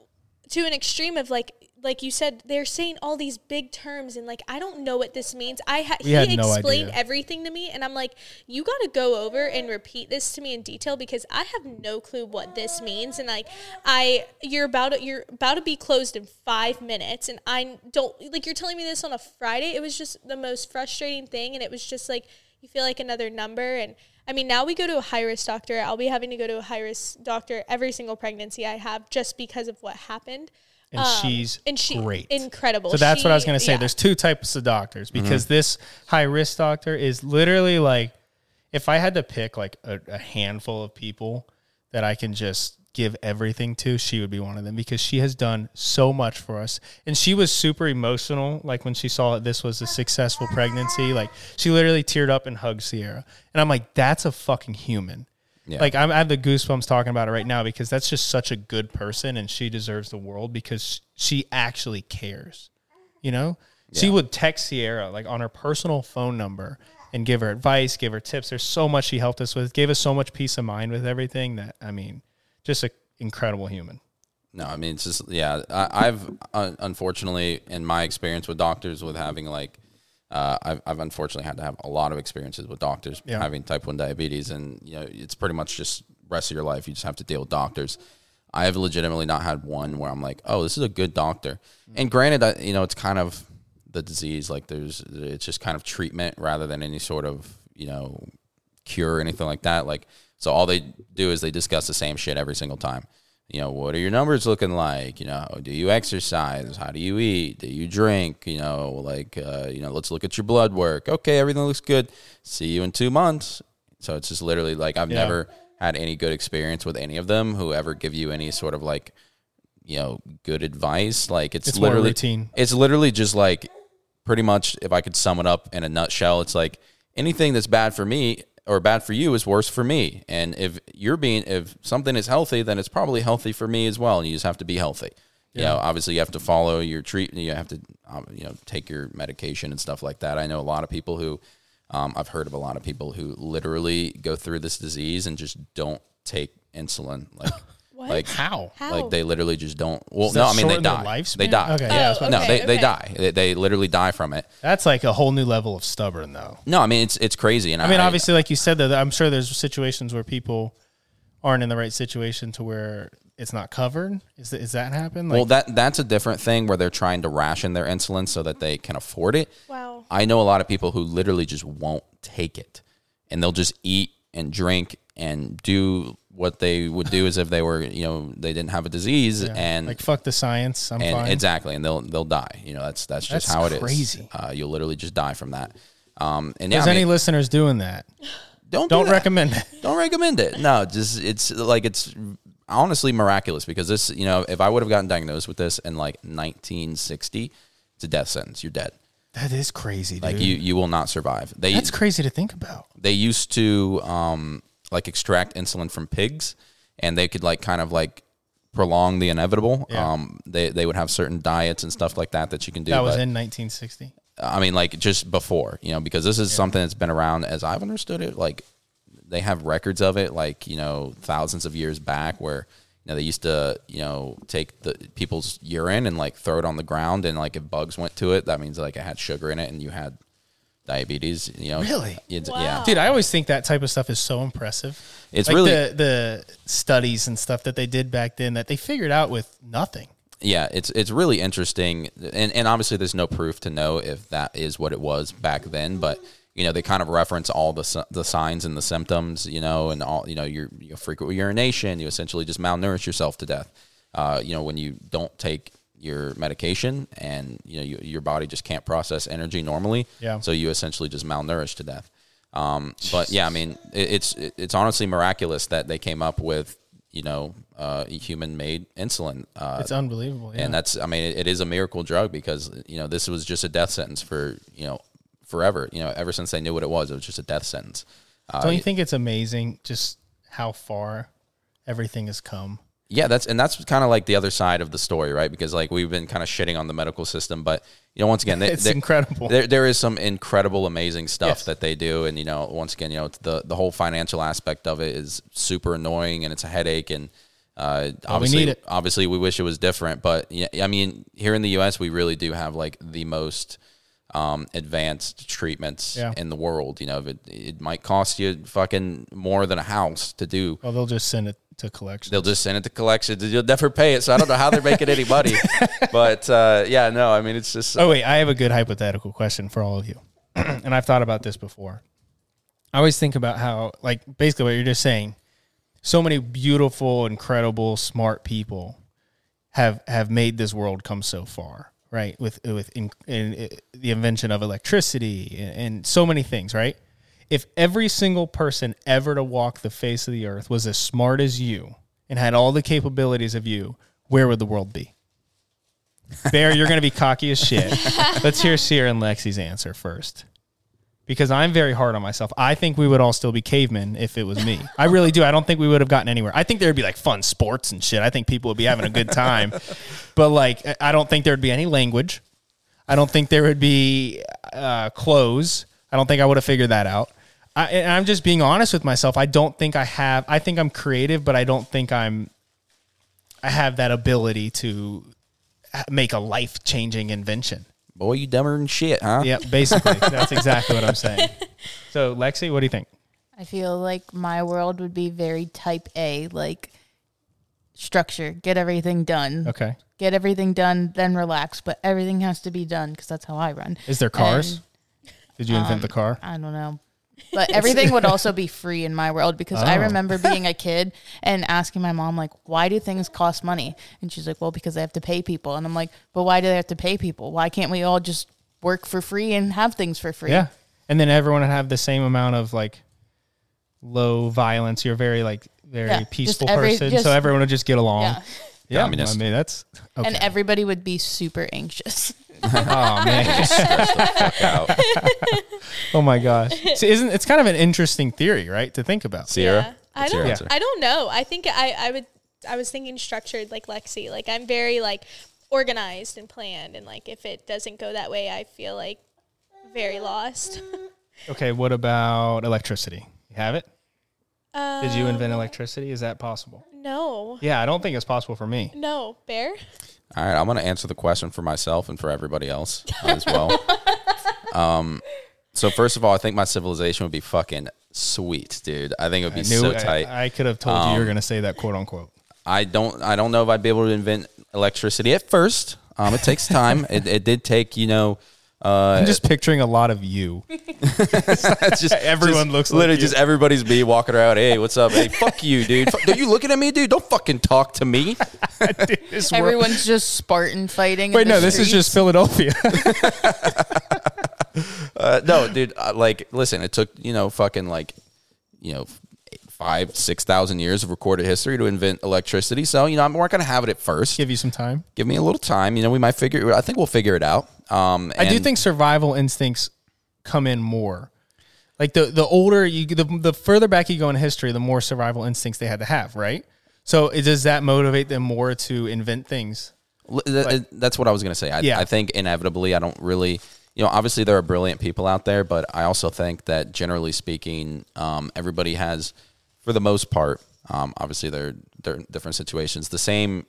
To an extreme of like, like you said, they're saying all these big terms, and like I don't know what this means. I ha- he no explained idea. everything to me, and I'm like, you got to go over and repeat this to me in detail because I have no clue what this means, and like I, you're about to, you're about to be closed in five minutes, and I don't like you're telling me this on a Friday. It was just the most frustrating thing, and it was just like you feel like another number and. I mean, now we go to a high risk doctor. I'll be having to go to a high risk doctor every single pregnancy I have just because of what happened. And Um, she's and she great. incredible. So that's what I was going to say. yeah. There's two types of doctors because this high risk doctor is literally like, if I had to pick like a, a handful of people that I can just give everything to, she would be one of them because she has done so much for us. And she was super emotional, like when she saw that this was a successful pregnancy. Like she literally teared up and hugged Sierra. And I'm like, that's a fucking human. Yeah. Like I'm, I have the goosebumps talking about it right now because that's just such a good person and she deserves the world because she actually cares. You know, she would text Sierra like on her personal phone number and give her advice, give her tips. There's so much she helped us with, gave us so much peace of mind with everything that I mean, just an incredible human. No, I mean it's just yeah. I, I've uh, unfortunately, in my experience with doctors, with having like, uh, I've, I've unfortunately had to have a lot of experiences with doctors Yeah. having type one diabetes, and you know it's pretty much just rest of your life. You just have to deal with doctors. I have legitimately not had one where I'm like, oh, this is a good doctor. And granted, I, you know, it's kind of the disease. Like there's, it's just kind of treatment rather than any sort of you know cure or anything like that. Like, so all they do is they discuss the same shit every single time. You know, what are your numbers looking like? You know, do you exercise? How do you eat? Do you drink? You know, like, uh, you know, let's look at your blood work. Okay, everything looks good. See you in two months. So it's just literally like I've Yeah. never had any good experience with any of them who ever give you any sort of like, you know, good advice. Like it's, It's literally routine. It's literally just like pretty much if I could sum it up in a nutshell, it's like anything that's bad for me or bad for you is worse for me. And if you're being if something is healthy, then it's probably healthy for me as well. And you just have to be healthy. You know, obviously you have to follow your treatment. You have to, um, you know, take your medication and stuff like that. I know a lot of people who, um, I've heard of a lot of people who literally go through this disease and just don't take insulin. Like, <laughs> What? like How? How? like they literally just don't. Well, no, I mean they die. lifespan? They die. Okay, oh, yeah, that's what- no, okay, they, they die. They, they literally die from it. That's like a whole new level of stubborn, though. No, I mean it's it's crazy. And I mean, obviously, like you said, though, I'm sure there's situations where people aren't in the right situation to where it's not covered. Is that, is that happen? Like, well, that that's a different thing where they're trying to ration their insulin so that they can afford it. wow. I know a lot of people who literally just won't take it, and they'll just eat and drink and do what they would do is if they were, you know, they didn't have a disease, and like fuck the science. I'm and fine. exactly, and they'll they'll die. You know, that's that's just That's how it is. crazy. Uh, you'll literally just die from that. Um, and yeah, There's I any listeners doing that? don't do Don't that. recommend it. <laughs> don't recommend it. No, just it's like it's honestly miraculous because this, you know, if I would have gotten diagnosed with this in like 1960, it's a death sentence. You're dead. That is crazy, dude. Like you, you will not survive. They That's crazy to think about. they used to um like extract insulin from pigs, and they could like kind of like prolong the inevitable. Yeah. Um, they they would have certain diets and stuff like that that you can do. That was but- in 1960. I mean, like just before, you know, because this is something that's been around as I've understood it. Like they have records of it, like you know, thousands of years back, where you know they used to, you know, take the people's urine and like throw it on the ground, and like if bugs went to it, that means like it had sugar in it, and you had diabetes. You know, Really? It's- Wow. Yeah, Dude, I always think that type of stuff is so impressive. It's like really- the the studies and stuff that they did back then that they figured out with nothing. yeah, it's it's really interesting, and and obviously there's no proof to know if that is what it was back then, but you know they kind of reference all the the signs and the symptoms, you know, and all you know your your frequent urination, you essentially just malnourish yourself to death. Uh, you know when you don't take your medication and you know you, your body just can't process energy normally, Yeah. so you essentially just malnourish to death. Um, but yeah, I mean, it, it's it, it's honestly miraculous that they came up with you know uh, human made insulin. Uh, It's unbelievable. Yeah. and that's I mean it, it is a miracle drug because you know this was just a death sentence for you know forever. You know ever since they knew what it was, it was just a death sentence. Uh, Don't you think it's amazing just how far everything has come? Yeah, that's and that's kind of like the other side of the story, right? Because like we've been kind of shitting on the medical system, but you know once again, they, <laughs> It's they- incredible. There, there is some incredible, amazing stuff Yes. that they do, and you know, once again, you know, the the whole financial aspect of it is super annoying, and it's a headache, and uh, obviously, need it. obviously, we wish it was different, but yeah, I mean, here in the U.S., we really do have like the most um, advanced treatments Yeah. in the world. You know, it, it might cost you fucking more than a house to do. Well, they'll just send it to collection. They'll just send it to collections. You'll never pay it, so I don't know how they're making any money. <laughs> but uh, yeah, no, I mean, it's just Oh wait, I have a good hypothetical question for all of you, <clears throat> and I've thought about this before. I always think about how, like, basically what you're just saying. So many beautiful, incredible, smart people have have made this world come so far, right? With with in, in, the invention of electricity and, and so many things, right? If every single person ever to walk the face of the earth was as smart as you and had all the capabilities of you, where would the world be? Bear, you're going to be cocky as shit. <laughs> Let's hear Sierra and Lexi's answer first. Because I'm very hard on myself. I think we would all still be cavemen if it was me. I really do. I don't think we would have gotten anywhere. I think there'd be like fun sports and shit. I think people would be having a good time. <laughs> but like, I- don't think there'd be any language. I don't think there would be uh, clothes. I don't think I would have figured that out. I, and I'm just being honest with myself. I don't think I have. I think I'm creative, but I don't think I'm. I have that ability to make a life changing invention. Boy, you dumber than shit, huh? Yeah, basically, <laughs> that's exactly what I'm saying. <laughs> So, Lexi, what do you think? I feel like my world would be very type A, like structure, get everything done. Okay, Get everything done, then relax. But everything has to be done because that's how I run. is there cars? And, Did you invent the um, car? I don't know. But <laughs> everything would also be free in my world because I Oh. remember <laughs> being a kid and asking my mom, like, why do things cost money? And she's like, well, because they have to pay people. And I'm like, but why do they have to pay people? Why can't we all just work for free and have things for free? Yeah, and then everyone would have the same amount of like low violence. You're very like very Yeah, just peaceful every- person, just- so everyone would just get along. Yeah. Yeah, Communist. I mean that's okay. And everybody would be super anxious. <laughs> <laughs> oh man, <laughs> Stress the fuck out. <laughs> oh my gosh. See, isn't it's kind of an interesting theory, right? To think about. Sierra, Yeah. I don't. answer? I don't know. I think I. I would. I was thinking structured like Lexi. Like I'm very like organized and planned, and like if it doesn't go that way, I feel like very lost. Okay, what about electricity? You have it? Uh, Did you invent electricity? Is that possible? No. Yeah, I don't think it's possible for me. No. Bear. All right, I'm going to answer the question for myself and for everybody else as <laughs> well. um, so first of all, I think my civilization would be fucking sweet, dude. I think it would be I knew so I- tight. I, could have told you you were going to say that quote unquote. I don't I don't know if I'd be able to invent electricity at first. Um, it takes time. <laughs> it, it did take you know. Uh, I'm just picturing a lot of you. <laughs> <laughs> it's just <laughs> everyone just looks like literally you. just everybody's me walking around. Hey, what's up? Hey, fuck you, dude. Fuck, are you looking at me, dude? Don't fucking talk to me. This world- Everyone's just Spartan fighting. Wait, in the no, this is just. Philadelphia. Uh, no, dude. Uh, like, listen, it took you know fucking like you know five six thousand years of recorded history to invent electricity. So you know, I'm not gonna have it at first. Give you some time. Give me a little time. You know, we might figure. I think we'll figure it out. Um, I do think survival instincts come in more. Like the the older you the, the further back you go in history, the more survival instincts they had to have, right? So does that motivate them more to invent things? L- th- that's what I was going to say. I, Yeah. I think inevitably, I don't really, you know, obviously there are brilliant people out there, but I also think that generally speaking, um, everybody has, for the most part, um, obviously there there are different situations, the same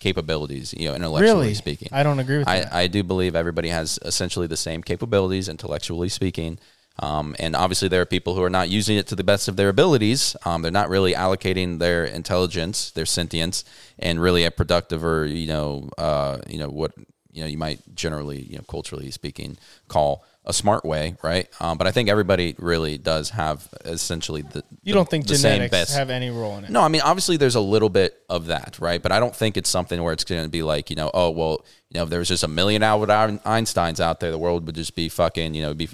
capabilities, you know, intellectually Really? speaking. I don't agree with I, that. I do believe everybody has essentially the same capabilities, intellectually speaking. Um, and obviously, there are people who are not using it to the best of their abilities. Um, they're not really allocating their intelligence, their sentience, and really a productive or you know, uh, you know what you know you might generally, you know, culturally speaking, call a smart way, right? Um, but I think everybody really does have essentially the You the- don't think the genetics have any role in it? no, I mean, obviously, there's a little bit of that, right? But I don't think it's something where it's going to be like, you know, oh, well, you know, if there was just a million Albert Einsteins out there, the world would just be fucking, you know, be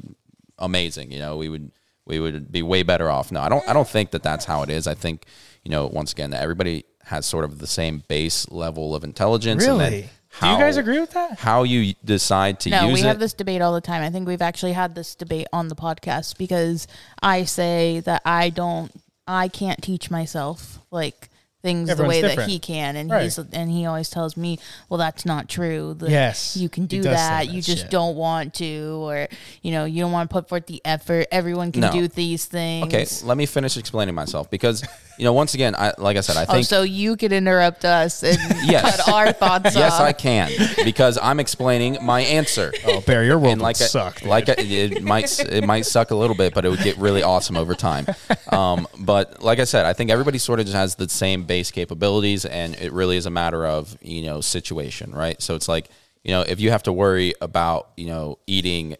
amazing. You know, we would we would be way better off. No, I don't. I don't think that that's how it is. I think, you know, once again, that everybody has sort of the same base level of intelligence. and then Really? Do you guys agree with that? How you decide to No, use it? No, we have this debate all the time. I think we've actually had this debate on the podcast because I say that I don't, I can't teach myself like things Everyone's the way different. that he can, and Right. he's and he always tells me, "Well, that's not true. The- Yes, you can do that. that You just shit. don't want to, or you know, you don't want to put forth the effort. Everyone can No. do these things." okay, let me finish explaining myself because, <laughs> you know, once again, I like I said, I Oh, think so you could interrupt us and <laughs> Yes. cut our thoughts yes, off. I can because I'm explaining my answer. <laughs> Oh, Barry, your world and like would I- suck. like I- it might it might suck a little bit, but it would get really awesome over time. Um, but like I said, I think everybody sort of just has the same base capabilities, and it really is a matter of you know situation, right? So it's like you know if you have to worry about you know eating.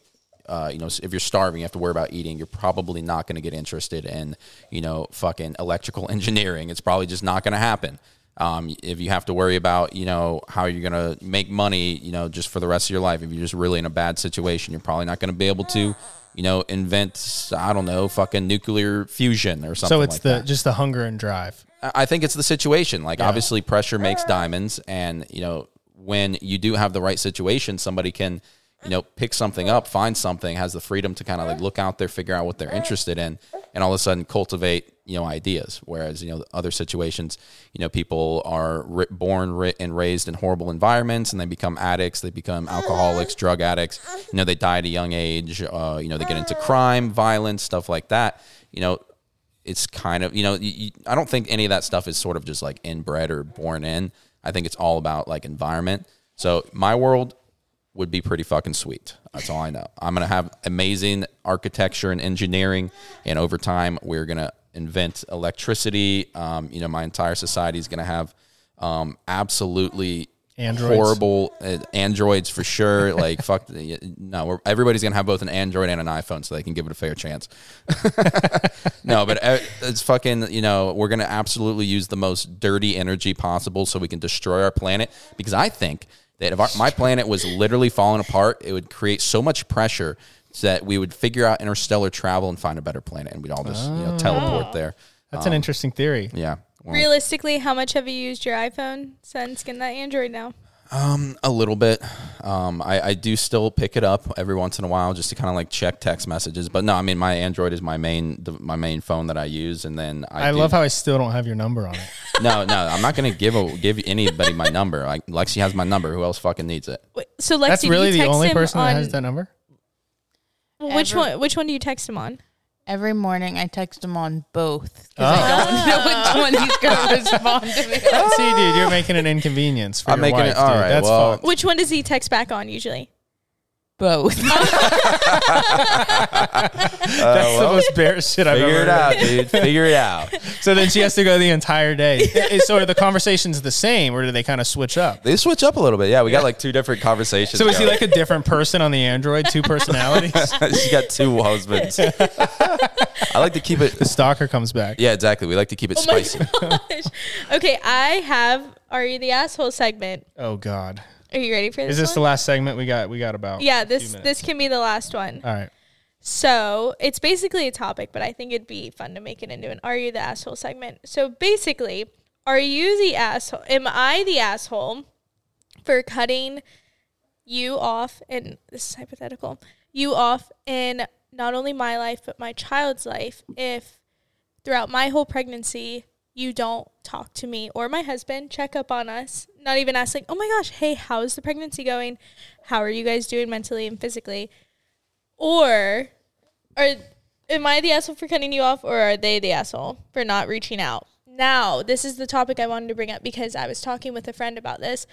Uh, you know, if you're starving, you have to worry about eating. You're probably not going to get interested in, you know, fucking electrical <laughs> engineering. It's probably just not going to happen. Um, if you have to worry about, you know, how you're going to make money, you know, just for the rest of your life, if you're just really in a bad situation, you're probably not going to be able to, you know, invent, I don't know, fucking nuclear fusion or something so it's like the that. just the hunger and drive. I I think it's the situation. Like obviously pressure makes diamonds and you know when you do have the right situation somebody can you know pick something up, find something, has the freedom to kind of like look out there, figure out what they're interested in and all of a sudden cultivate, you know, ideas whereas you know other situations, you know, people are born and raised in horrible environments and they become addicts, they become alcoholics, drug addicts. You know, they die at a young age, uh, you know, they get into crime, violence, stuff like that. You know, it's kind of you know you, I don't think any of that stuff is sort of just like inbred or born in. I think it's all about like environment. So my world would be pretty fucking sweet. That's all I know. I'm gonna have amazing architecture and engineering, and over time we're gonna invent electricity. Um, you know, my entire society is gonna have um, absolutely Androids. horrible uh, androids for sure. <laughs> Like fuck, no, we're, everybody's gonna have both an Android and an iPhone, so they can give it a fair chance. <laughs> no, but uh, it's fucking. You know, we're gonna absolutely use the most dirty energy possible so we can destroy our planet. Because I think that if our, my planet was literally falling apart, it would create so much pressure that we would figure out interstellar travel and find a better planet, and we'd all just you know oh, teleport there. That's an um, interesting theory. Yeah. Well, Realistically, how much have you used your iPhone since getting that Android now? A little bit. Um, I, I do still pick it up every once in a while just to kind of like check text messages. But no, I mean my Android is my main the, my main phone that I use, and then I, I do- love how I still don't have your number on it. <laughs> no no I'm not gonna give a, give anybody my number. Like Lexi has my number. Who else fucking needs it? Wait, So Lexi, That's do really you the text only him person on, that has that number. Well, which Every- one? Which one do you text him on? Every morning I text him on both because I ah. don't know <laughs> which one he's going <laughs> to respond to me. See, dude, you're making an inconvenience for I'm your making wife, it- all dude. right, That's well- fucked. Which one does he text back on usually? Both. <laughs> <laughs> That's uh, the most bear shit I've Figure ever it heard. out, dude. Figure it out. <laughs> So then she has to go the entire day. So are the conversations the same, or do they kind of switch up? They switch up a little bit. Yeah, we got like two different conversations. So is he going. like a different person on the Android? Two personalities. She's got two husbands. I like to keep it. The stalker comes back. Yeah, exactly. We like to keep it Oh my spicy. gosh. Okay, I have Are You the Asshole segment. Oh God. Are you ready for this? Is this the last segment we got? We got about. Yeah, this this can be the last one. All right. So it's basically a topic, but I think it'd be fun to make it into an Are You the Asshole segment. So basically, are you the asshole? Am I the asshole for cutting you off? And this is hypothetical. You off in not only my life but my child's life if throughout my whole pregnancy you don't talk to me or my husband, check up on us, not even ask like, "Oh my gosh, hey, how's the pregnancy going? How are you guys doing mentally and physically?" Or are am I the asshole for cutting you off or are they the asshole for not reaching out? Now, this is the topic I wanted to bring up because I was talking with a friend about this.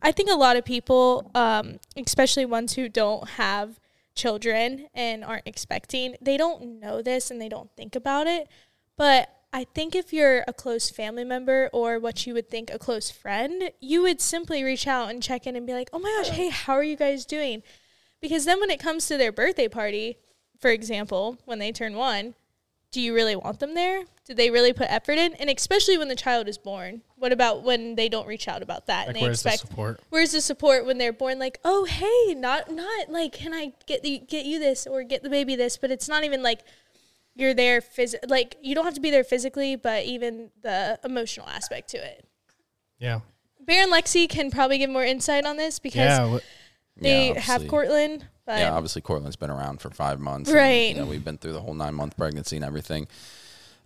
I think a lot of people, um, especially ones who don't have children and aren't expecting, they don't know this and they don't think about it. But I think if you're a close family member or what you would think a close friend, you would simply reach out and check in and be like, oh my gosh, hey, how are you guys doing? Because then when it comes to their birthday party, for example, when they turn one, do you really want them there? Do they really put effort in? And especially when the child is born. What about when they don't reach out about that Like, and they where's the expect support? Where's the support when they're born? Like, oh hey, not not like, can I get the, get you this or get the baby this? But it's not even like you're there phys- like you don't have to be there physically, but even the emotional aspect to it. Yeah. Bear and Lexi can probably give more insight on this because Yeah. wh- they Yeah, have obviously. Cortland. But yeah, obviously Cortland's been around for five months. and, Right. you know, we've been through the whole nine month pregnancy and everything.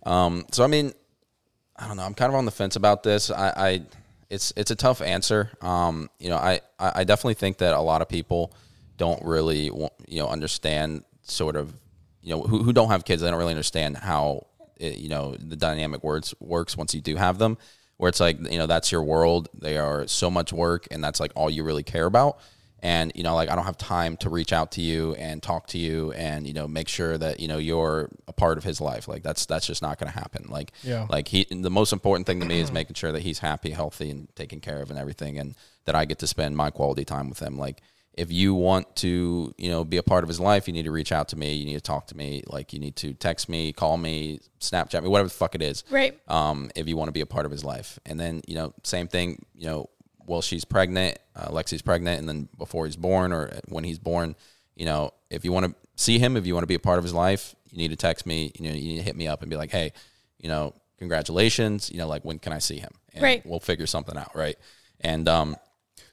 Um, so I mean, I don't know. I'm kind of on the fence about this. I, I it's it's a tough answer. Um, you know, I, I I definitely think that a lot of people don't really you know understand sort of you know who who don't have kids. They don't really understand how it, you know the dynamic words works once you do have them. Where it's like you know that's your world. They are so much work, and that's like all you really care about and you know like i don't have time to reach out to you and talk to you and you know make sure that you know you're a part of his life like that's that's just not going to happen like Yeah. like he the most important thing to me is making sure that he's happy healthy and taken care of and everything and that i get to spend my quality time with him like if you want to you know be a part of his life you need to reach out to me you need to talk to me like you need to text me call me snapchat me whatever the fuck it is right. um, if you want to be a part of his life. And then, you know, same thing, you know, while she's pregnant, uh, Lexi's pregnant, and then before he's born or when he's born, you know, if you want to see him, if you want to be a part of his life, you need to text me, you know, you need to hit me up and be like, hey, you know, congratulations. You know, like when can I see him? And Right. We'll figure something out, right? And um,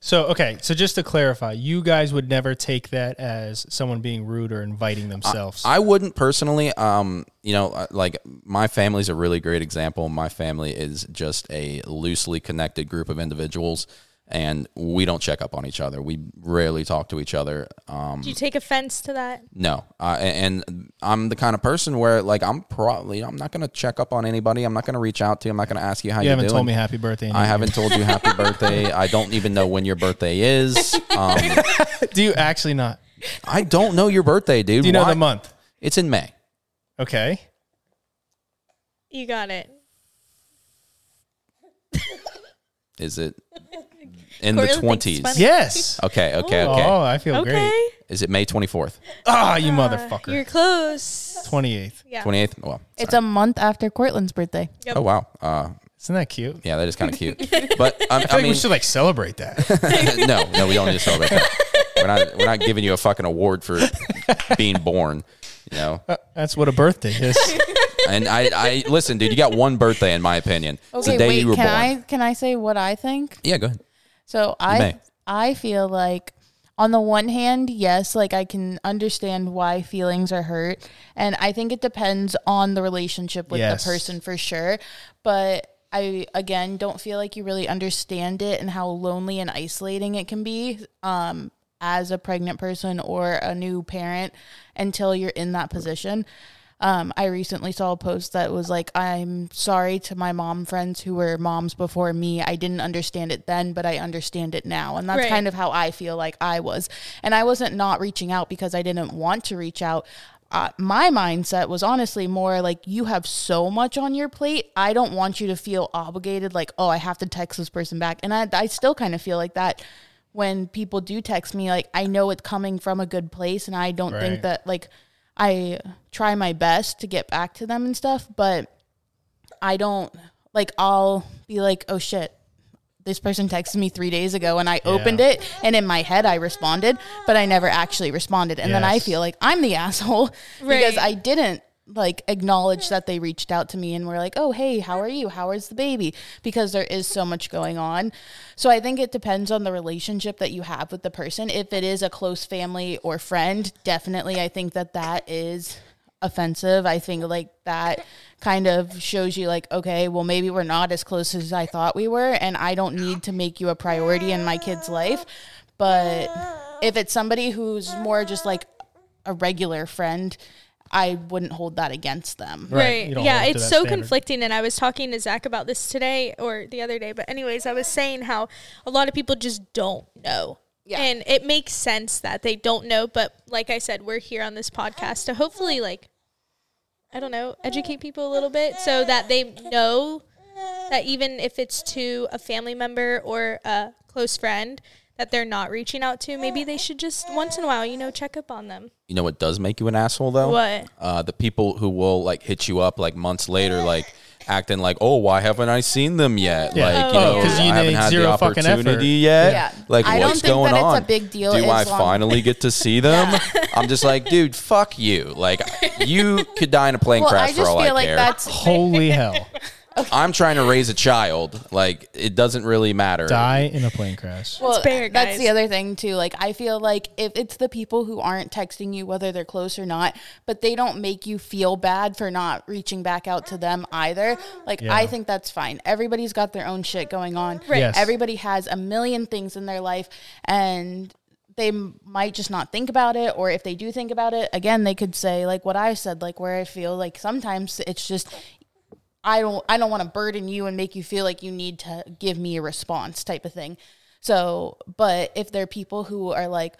So okay, so just to clarify, you guys would never take that as someone being rude or inviting themselves. I wouldn't personally. Um, you know, uh, like my family's a really great example. My family is just a loosely connected group of individuals, and we don't check up on each other. We rarely talk to each other. Um, Do you take offense to that? no, uh, and and I'm the kind of person where like I'm probably I'm not gonna check up on anybody. I'm not gonna reach out to you. I'm not gonna ask you how you are haven't doing. told me happy birthday. in I a haven't told you happy <laughs> birthday. I don't even know when your birthday is. Um. Do you actually not? I don't know your birthday, dude. Do you know Why- the month? It's in May. Okay. You got it. Is it in the Cortland thinks twenties? funny. Yes. Okay, okay, okay. Oh, I feel Okay. great. Is it May twenty fourth, Ah, you motherfucker. You're close. Twenty eighth. Yeah. twenty eighth? Well, It's a month after Cortland's birthday. Yep. oh wow. Uh, Isn't that cute? yeah, that is kind of cute. <laughs> But um, I I, feel like mean, we should like celebrate that. <laughs> no, no, we don't need to celebrate that. We're not. We're not giving you a fucking award for being born. You know. That's what a birthday is. <laughs> And I, I listen, dude. You got one birthday, in my opinion. it's Okay, the day wait. you were Can born. I can I say what I think? Yeah, go ahead. So may. I I feel like on the one hand, yes, like I can understand why feelings are hurt, and I think it depends on the relationship with Yes. the person for sure. But I again don't feel like you really understand it and how lonely and isolating it can be um, as a pregnant person or a new parent until you're in that position. Um, I recently saw a post that was like, I'm sorry to my mom friends who were moms before me. I didn't understand it then, but I understand it now. And that's Right. kind of how I feel like I was. And I wasn't not reaching out because I didn't want to reach out. Uh, my mindset was honestly more like, you have so much on your plate. I don't want you to feel obligated, like, oh, I have to text this person back. And I, I still kind of feel like that when people do text me. Like, I know it's coming from a good place. And I don't Right. think that, like, I try my best to get back to them and stuff, but I don't like I'll be like, "Oh shit. This person texted me 3 days ago and I opened it and in my head I responded, but I never actually responded." And then I feel like I'm the <laughs> asshole because I didn't like acknowledge that they reached out to me and were like, "Oh, hey, how are you? How is the baby?" because there is so much going on. So I think it depends on the relationship that you have with the person. If it is a close family or friend, definitely I think that that is offensive. I think like that kind of shows you like okay, well maybe we're not as close as I thought we were and I don't need to make you a priority in my kid's life. But if it's somebody who's more just like a regular friend, I wouldn't hold that against them. Right. Right. Yeah, it's so standard. conflicting. And I was talking to Zach about this today or the other day. But, anyways, I was saying how a lot of people just don't know. Yeah. And it makes sense that they don't know. But, like I said, we're here on this podcast to hopefully, like, I don't know, educate people a little bit so that they know that even if it's to a family member or a close friend that they're not reaching out to, maybe they should just once in a while, you know, check up on them. You know what does make you an asshole though? What? Uh, the people who will like hit you up like months later, <laughs> like acting like, "Oh, why haven't I seen them yet?" Yeah. Like you Oh, know, yeah. 'Cause you I haven't had the zero fucking opportunity yet. Yeah. Like I don't what's think going that it's a on? big deal Do I long- finally get to see <laughs> them? I'm just like, dude, fuck you. Like you could die in a plane Well, crash I for all feel I like care. that's Holy <laughs> hell. I'm trying to raise a child. Like it doesn't really matter. Die in a plane crash. Well, fair, that's guys. the other thing too. Like I feel like if it's the people who aren't texting you, whether they're close or not, but they don't make you feel bad for not reaching back out to them either. Like Yeah. I think that's fine. Everybody's got their own shit going on. Right. Yes. Everybody has a million things in their life, and they m- might just not think about it. Or if they do think about it, again, they could say like what I said, like where I feel like sometimes it's just I don't I don't want to burden you and make you feel like you need to give me a response type of thing. So, but if there are people who are like,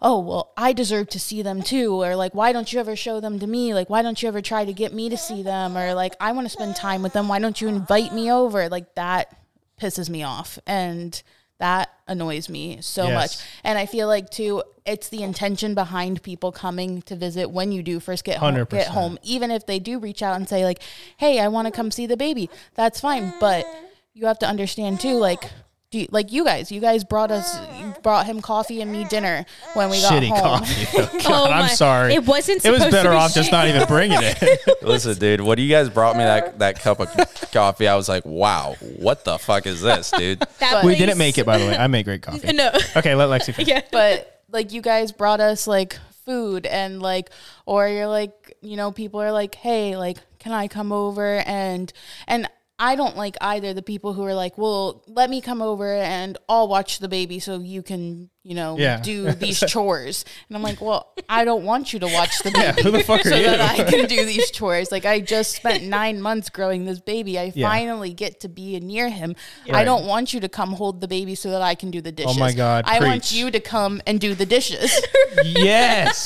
"Oh, well, I deserve to see them too," or like, "Why don't you ever show them to me?" Like, "Why don't you ever try to get me to see them?" or like, "I want to spend time with them. Why don't you invite me over?" Like that pisses me off and that annoys me so Yes. much. And I feel like too it's the intention behind people coming to visit when you do first get home, 100%. get home even if they do reach out and say like hey i want to come see the baby that's fine but you have to understand too like do you, like you guys. You guys brought us, brought him coffee and me dinner when we got Shitty home. coffee. <laughs> Oh, God, Oh I'm my- sorry. it wasn't It was supposed to better be off just not even bringing it. <laughs> Listen, dude, when you guys brought me that, that cup of coffee, I was like, wow, what the fuck is this, <laughs> dude? That we didn't make it, by the way. I make great coffee. No. Okay, let Lexi finish. yeah. but like you guys brought us like food and like or you're like you know people are like hey like can i come over and and i don't like either the people who are like well let me come over and i'll watch the baby so you can you know Yeah. do these <laughs> chores and i'm like well i don't want you to watch the baby Yeah, who the fuck are so you? that I can do these chores. Like I just spent <laughs> nine months growing this baby. I Yeah. finally get to be near him. I don't want you to come hold the baby so that I can do the dishes. Oh my God, I want you to come and do the dishes. <laughs> Yes.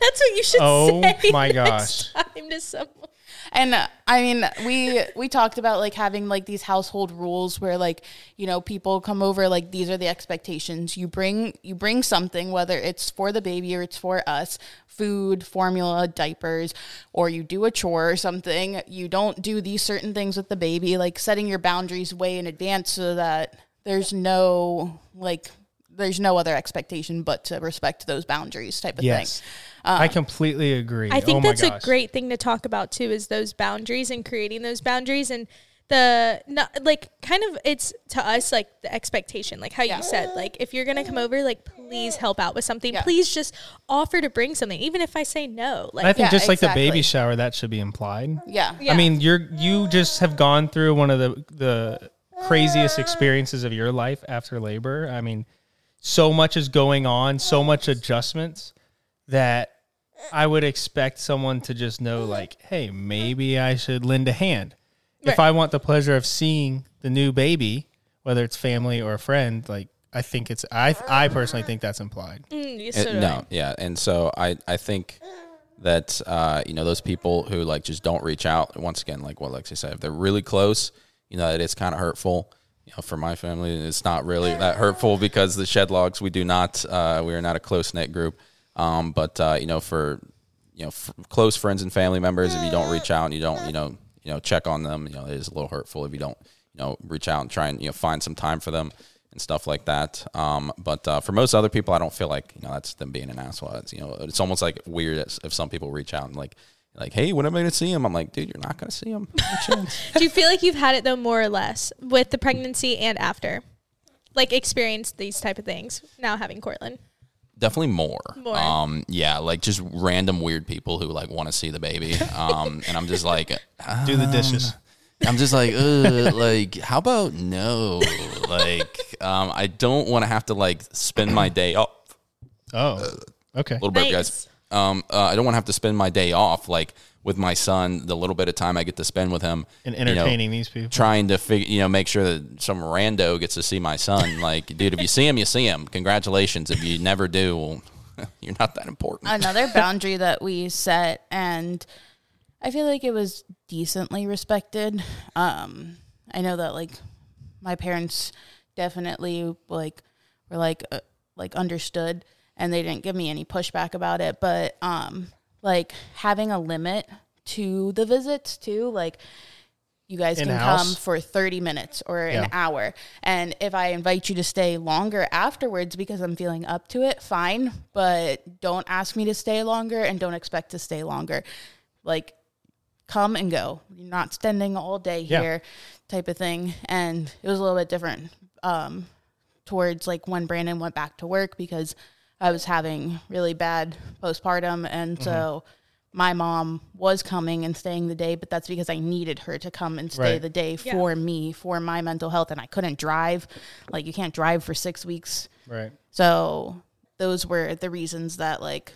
That's what you should Oh say. my next Time to someone. And uh, I mean, we we talked about like having like these household rules where like you know people come over like these are the expectations. You bring you bring something whether it's for the baby or it's for us, food, formula, diapers, or you do a chore or something. You don't do these certain things with the baby, like setting your boundaries way in advance so that there's no like there's no other expectation but to respect those boundaries type of Yes. thing. I um, completely agree. I think oh my that's a great thing to talk about too is those boundaries and creating those boundaries and the not, like kind of it's to us like the expectation like how Yeah. you said like if you're gonna come over like please help out with something Yeah. please just offer to bring something even if I say no like I think Yeah, just like the baby shower, that should be implied. Yeah. Yeah. I mean, you're you just have gone through one of the the craziest experiences of your life after labor. I mean, so much is going on, so much adjustments that I would expect someone to just know like, hey, maybe I should lend a hand. If I want the pleasure of seeing the new baby, whether it's family or a friend, like I think it's I I personally think that's implied. Mm, yes, so do I. no, yeah, and so I I think that uh, you know those people who like just don't reach out. Once again, like what Lexi said, if they're really close, you know, it is kind of hurtful. You know, for my family, it's not really that hurtful because the shed logs we do not uh, we are not a close knit group. Um, but uh, you know, for you know, f- close friends and family members, if you don't reach out and you don't you know you know check on them, you know, it is a little hurtful if you don't you know reach out and try and you know find some time for them and stuff like that. Um, but uh, for most other people, I don't feel like you know that's them being an asshole. It's, you know, it's almost like weird if some people reach out and like like, hey, when am I going to see him? I'm like, dude, you're not going to see him. No <laughs> do you feel like you've had it though more or less with the pregnancy and after like experienced these type of things now having Cortland Definitely more. More. Um, yeah, like just random weird people who like want to see the baby. Um, <laughs> and I'm just like, Do the dishes. I'm just like, Ugh, like, how about no? Like, um, I don't want to have to like spend my day off. Oh. Okay. little bit, Nice. guys. Um, uh, I don't want to have to spend my day off like with my son. The little bit of time I get to spend with him And you know, entertaining these people. trying to figure, you know, make sure that some rando gets to see my son. <laughs> Like, dude, if you see him, you see him. Congratulations. If you never do, well, <laughs> you're not that important. another <laughs> boundary that we set and i feel like it was decently respected um i know that like my parents definitely like were like uh, like understood and they didn't give me any pushback about it but um like having a limit to the visits too like you guys can In-house? come for 30 minutes or Yeah. an hour. And if I invite you to stay longer afterwards because I'm feeling up to it, fine. But don't ask me to stay longer and don't expect to stay longer. Like, come and go. You're not spending all day Yeah. here, type of thing. And it was a little bit different um, towards like when Brandon went back to work because I was having really bad postpartum. And mm-hmm. so my mom was coming and staying the day, but that's because I needed her to come and stay Right. the day for me, for my mental health. And I couldn't drive. Like, you can't drive for six weeks. Right. So those were the reasons that like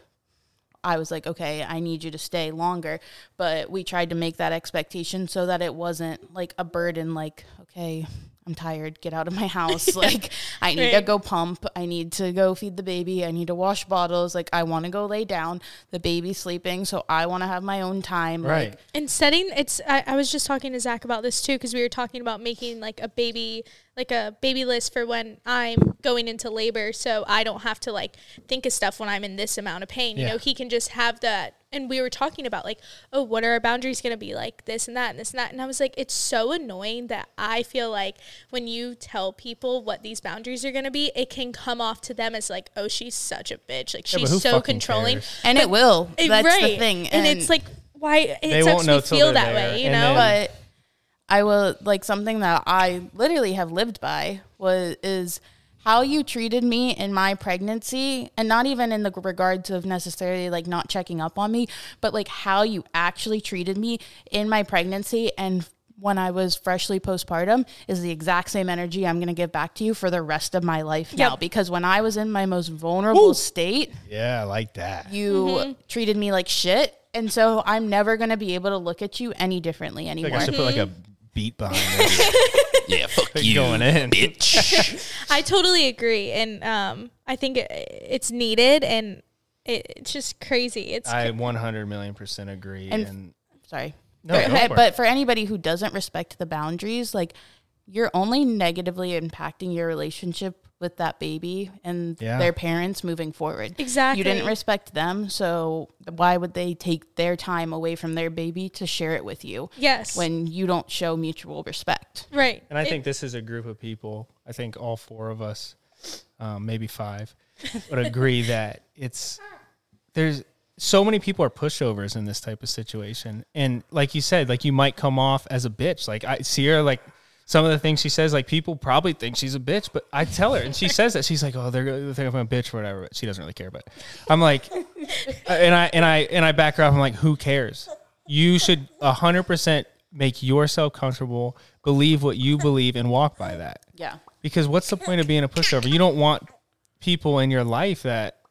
I was like, okay, I need you to stay longer. But we tried to make that expectation so that it wasn't like a burden, like, okay, I'm tired, get out of my <laughs> house. Like, I need to go pump. I need to go feed the baby. I need to wash bottles. Like, I want to go lay down. The baby's sleeping. So I want to have my own time. Right. Like, And setting it's I, I was just talking to Zach about this too because we were talking about making like a baby like a baby list for when I'm going into labor, so I don't have to like think of stuff when I'm in this amount of pain. You Yeah. know, he can just have that. And we were talking about like, oh, what are our boundaries going to be like this and that and this and that. And I was like, it's so annoying that I feel like when you tell people what these boundaries are going to be, it can come off to them as like, oh, she's such a bitch. Like Yeah, she's who so controlling. cares? and it will. Eh, That's right. the thing. And, it's like, why it They sucks won't know me feel that there, way, you and know? then- but I will like something that I literally have lived by was is how you treated me in my pregnancy and not even in the regards of necessarily like not checking up on me but like how you actually treated me in my pregnancy and when I was freshly postpartum is the exact same energy I'm going to give back to you for the rest of my life now because when I was in my most vulnerable state Yeah, I like that. you Mm-hmm. treated me like shit and so I'm never going to be able to look at you any differently I anymore. think I should put like a beat behind it. <laughs> Yeah, fuck you, Going in. bitch. <laughs> I totally agree, and um, I think it, it's needed, and it, it's just crazy. It's I 100 million percent agree. And- And, Sorry. No, But- go for it. but for anybody who doesn't respect the boundaries, like you're only negatively impacting your relationship with that baby and Yeah. their parents moving forward. Exactly. You didn't respect them, so why would they take their time away from their baby to share it with you yes, when you don't show mutual respect? right, and I It- think this is a group of people. I think all four of us, um, maybe five, would agree <laughs> that it's there's so many people are pushovers in this type of situation, and like you said, like you might come off as a bitch. Like I see her like. Some of the things she says, like people probably think she's a bitch, but I tell her, and she says that she's like, "Oh, they're gonna think I'm a bitch or whatever." But she doesn't really care. But I'm like, <laughs> and I and I and I back her up. I'm like, who cares? You should hundred percent make yourself comfortable, believe what you believe, and walk by that. Yeah. Because what's the point of being a pushover? You don't want people in your life that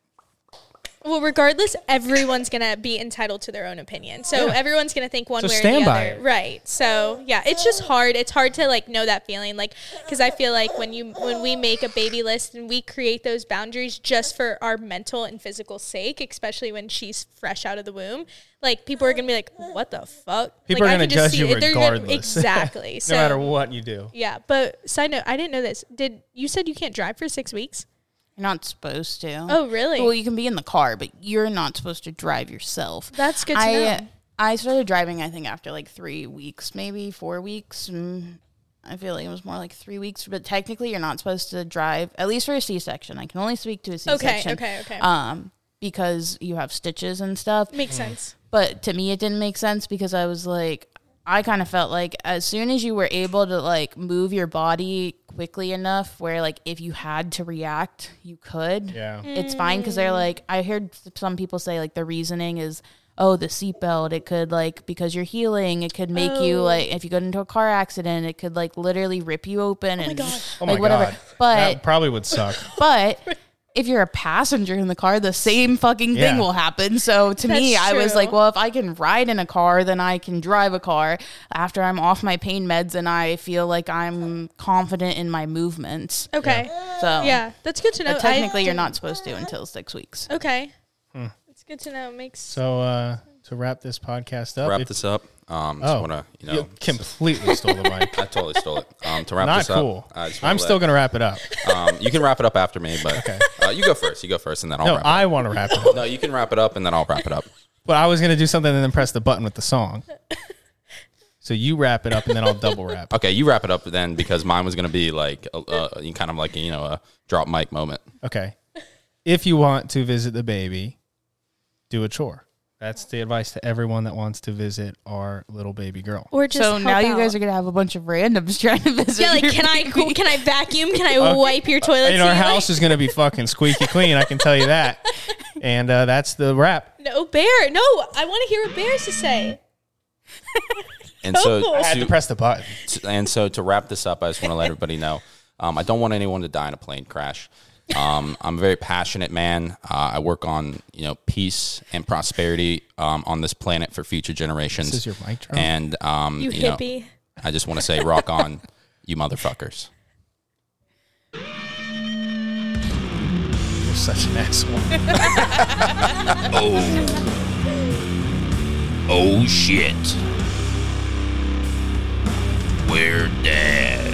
well, regardless, everyone's gonna be entitled to their own opinion. So Yeah. everyone's gonna think one So way or the other, it. right? So yeah, it's just hard. It's hard to like know that feeling, like because I feel like when you when we make a baby list and we create those boundaries just for our mental and physical sake, especially when she's fresh out of the womb, like people are gonna be like, "What the fuck?" people like, are I going to can just judge see you it. Gonna- regardless. <laughs> exactly. no so matter what you do. yeah, but side note, I didn't know this. Did you said you can't drive for six weeks? You're not supposed to. Oh, really? Well, you can be in the car, but you're not supposed to drive yourself. That's good to I know. I started driving. I think after like three weeks, maybe four weeks. Mm, I feel like it was more like three weeks, but technically, you're not supposed to drive. At least for a C-section, I can only speak to a Okay, C-section. okay, okay. Um, because you have stitches and stuff. Makes sense. But to me, it didn't make sense because I was like, I kind of felt like as soon as you were able to like move your body quickly enough, where like if you had to react, you could Yeah. it's fine because they're like I heard some people say like the reasoning is oh the seatbelt it could like because you're healing it could make you Oh. like if you got into a car accident it could like literally rip you open and God. Oh my oh like whatever god. but that probably would suck. but <laughs> if you're a passenger in the car the same fucking thing Yeah. will happen so to me That's I was like well if I can ride in a car then I can drive a car after I'm off my pain meds and I feel like I'm confident in my movements Okay. so Yeah, that's good to know. but I technically you're didn't- supposed to until six weeks Okay. It's good to know. It makes So uh, to wrap this podcast up, wrap if- this up. Um, Oh, just wanna, you know, you completely stole the mic. <laughs> I totally stole it. Um, to wrap Not this cool. up, I just wanna I'm still going to wrap it up. Um, you can wrap it up after me, but uh, you go first. You go first, and then I'll No, wrap it I want to wrap it up. <laughs> No, you can wrap it up, and then I'll wrap it up. But I was going to do something and then press the button with the song. So you wrap it up and then I'll double wrap. Okay, you wrap it up then because mine was gonna be like a, a, kind of like you know a drop mic moment. Okay. If you want to visit the baby, do a chore. That's the advice to everyone that wants to visit our little baby girl. or just so help now you guys are gonna have a bunch of randoms <laughs> trying to visit. Yeah, like your can I <laughs> can I vacuum? Can I wipe your toilet And our seat? house is going to be fucking squeaky clean. I can tell you that. <laughs> And uh, that's the wrap. No Bear. No, I want to hear what bears to say. And so, Oh. I I had to to, press the button. to- and so to wrap this up, I just want to let everybody know, um, I don't want anyone to die in a plane crash. Um, I'm a very passionate man. Uh, I work on you know peace and prosperity um, on this planet for future generations. This is your mic drop. and um, You, you, know, hippie. I just want to say, rock on, you motherfuckers. You're such an asshole. <laughs> Oh, oh shit. We're dead.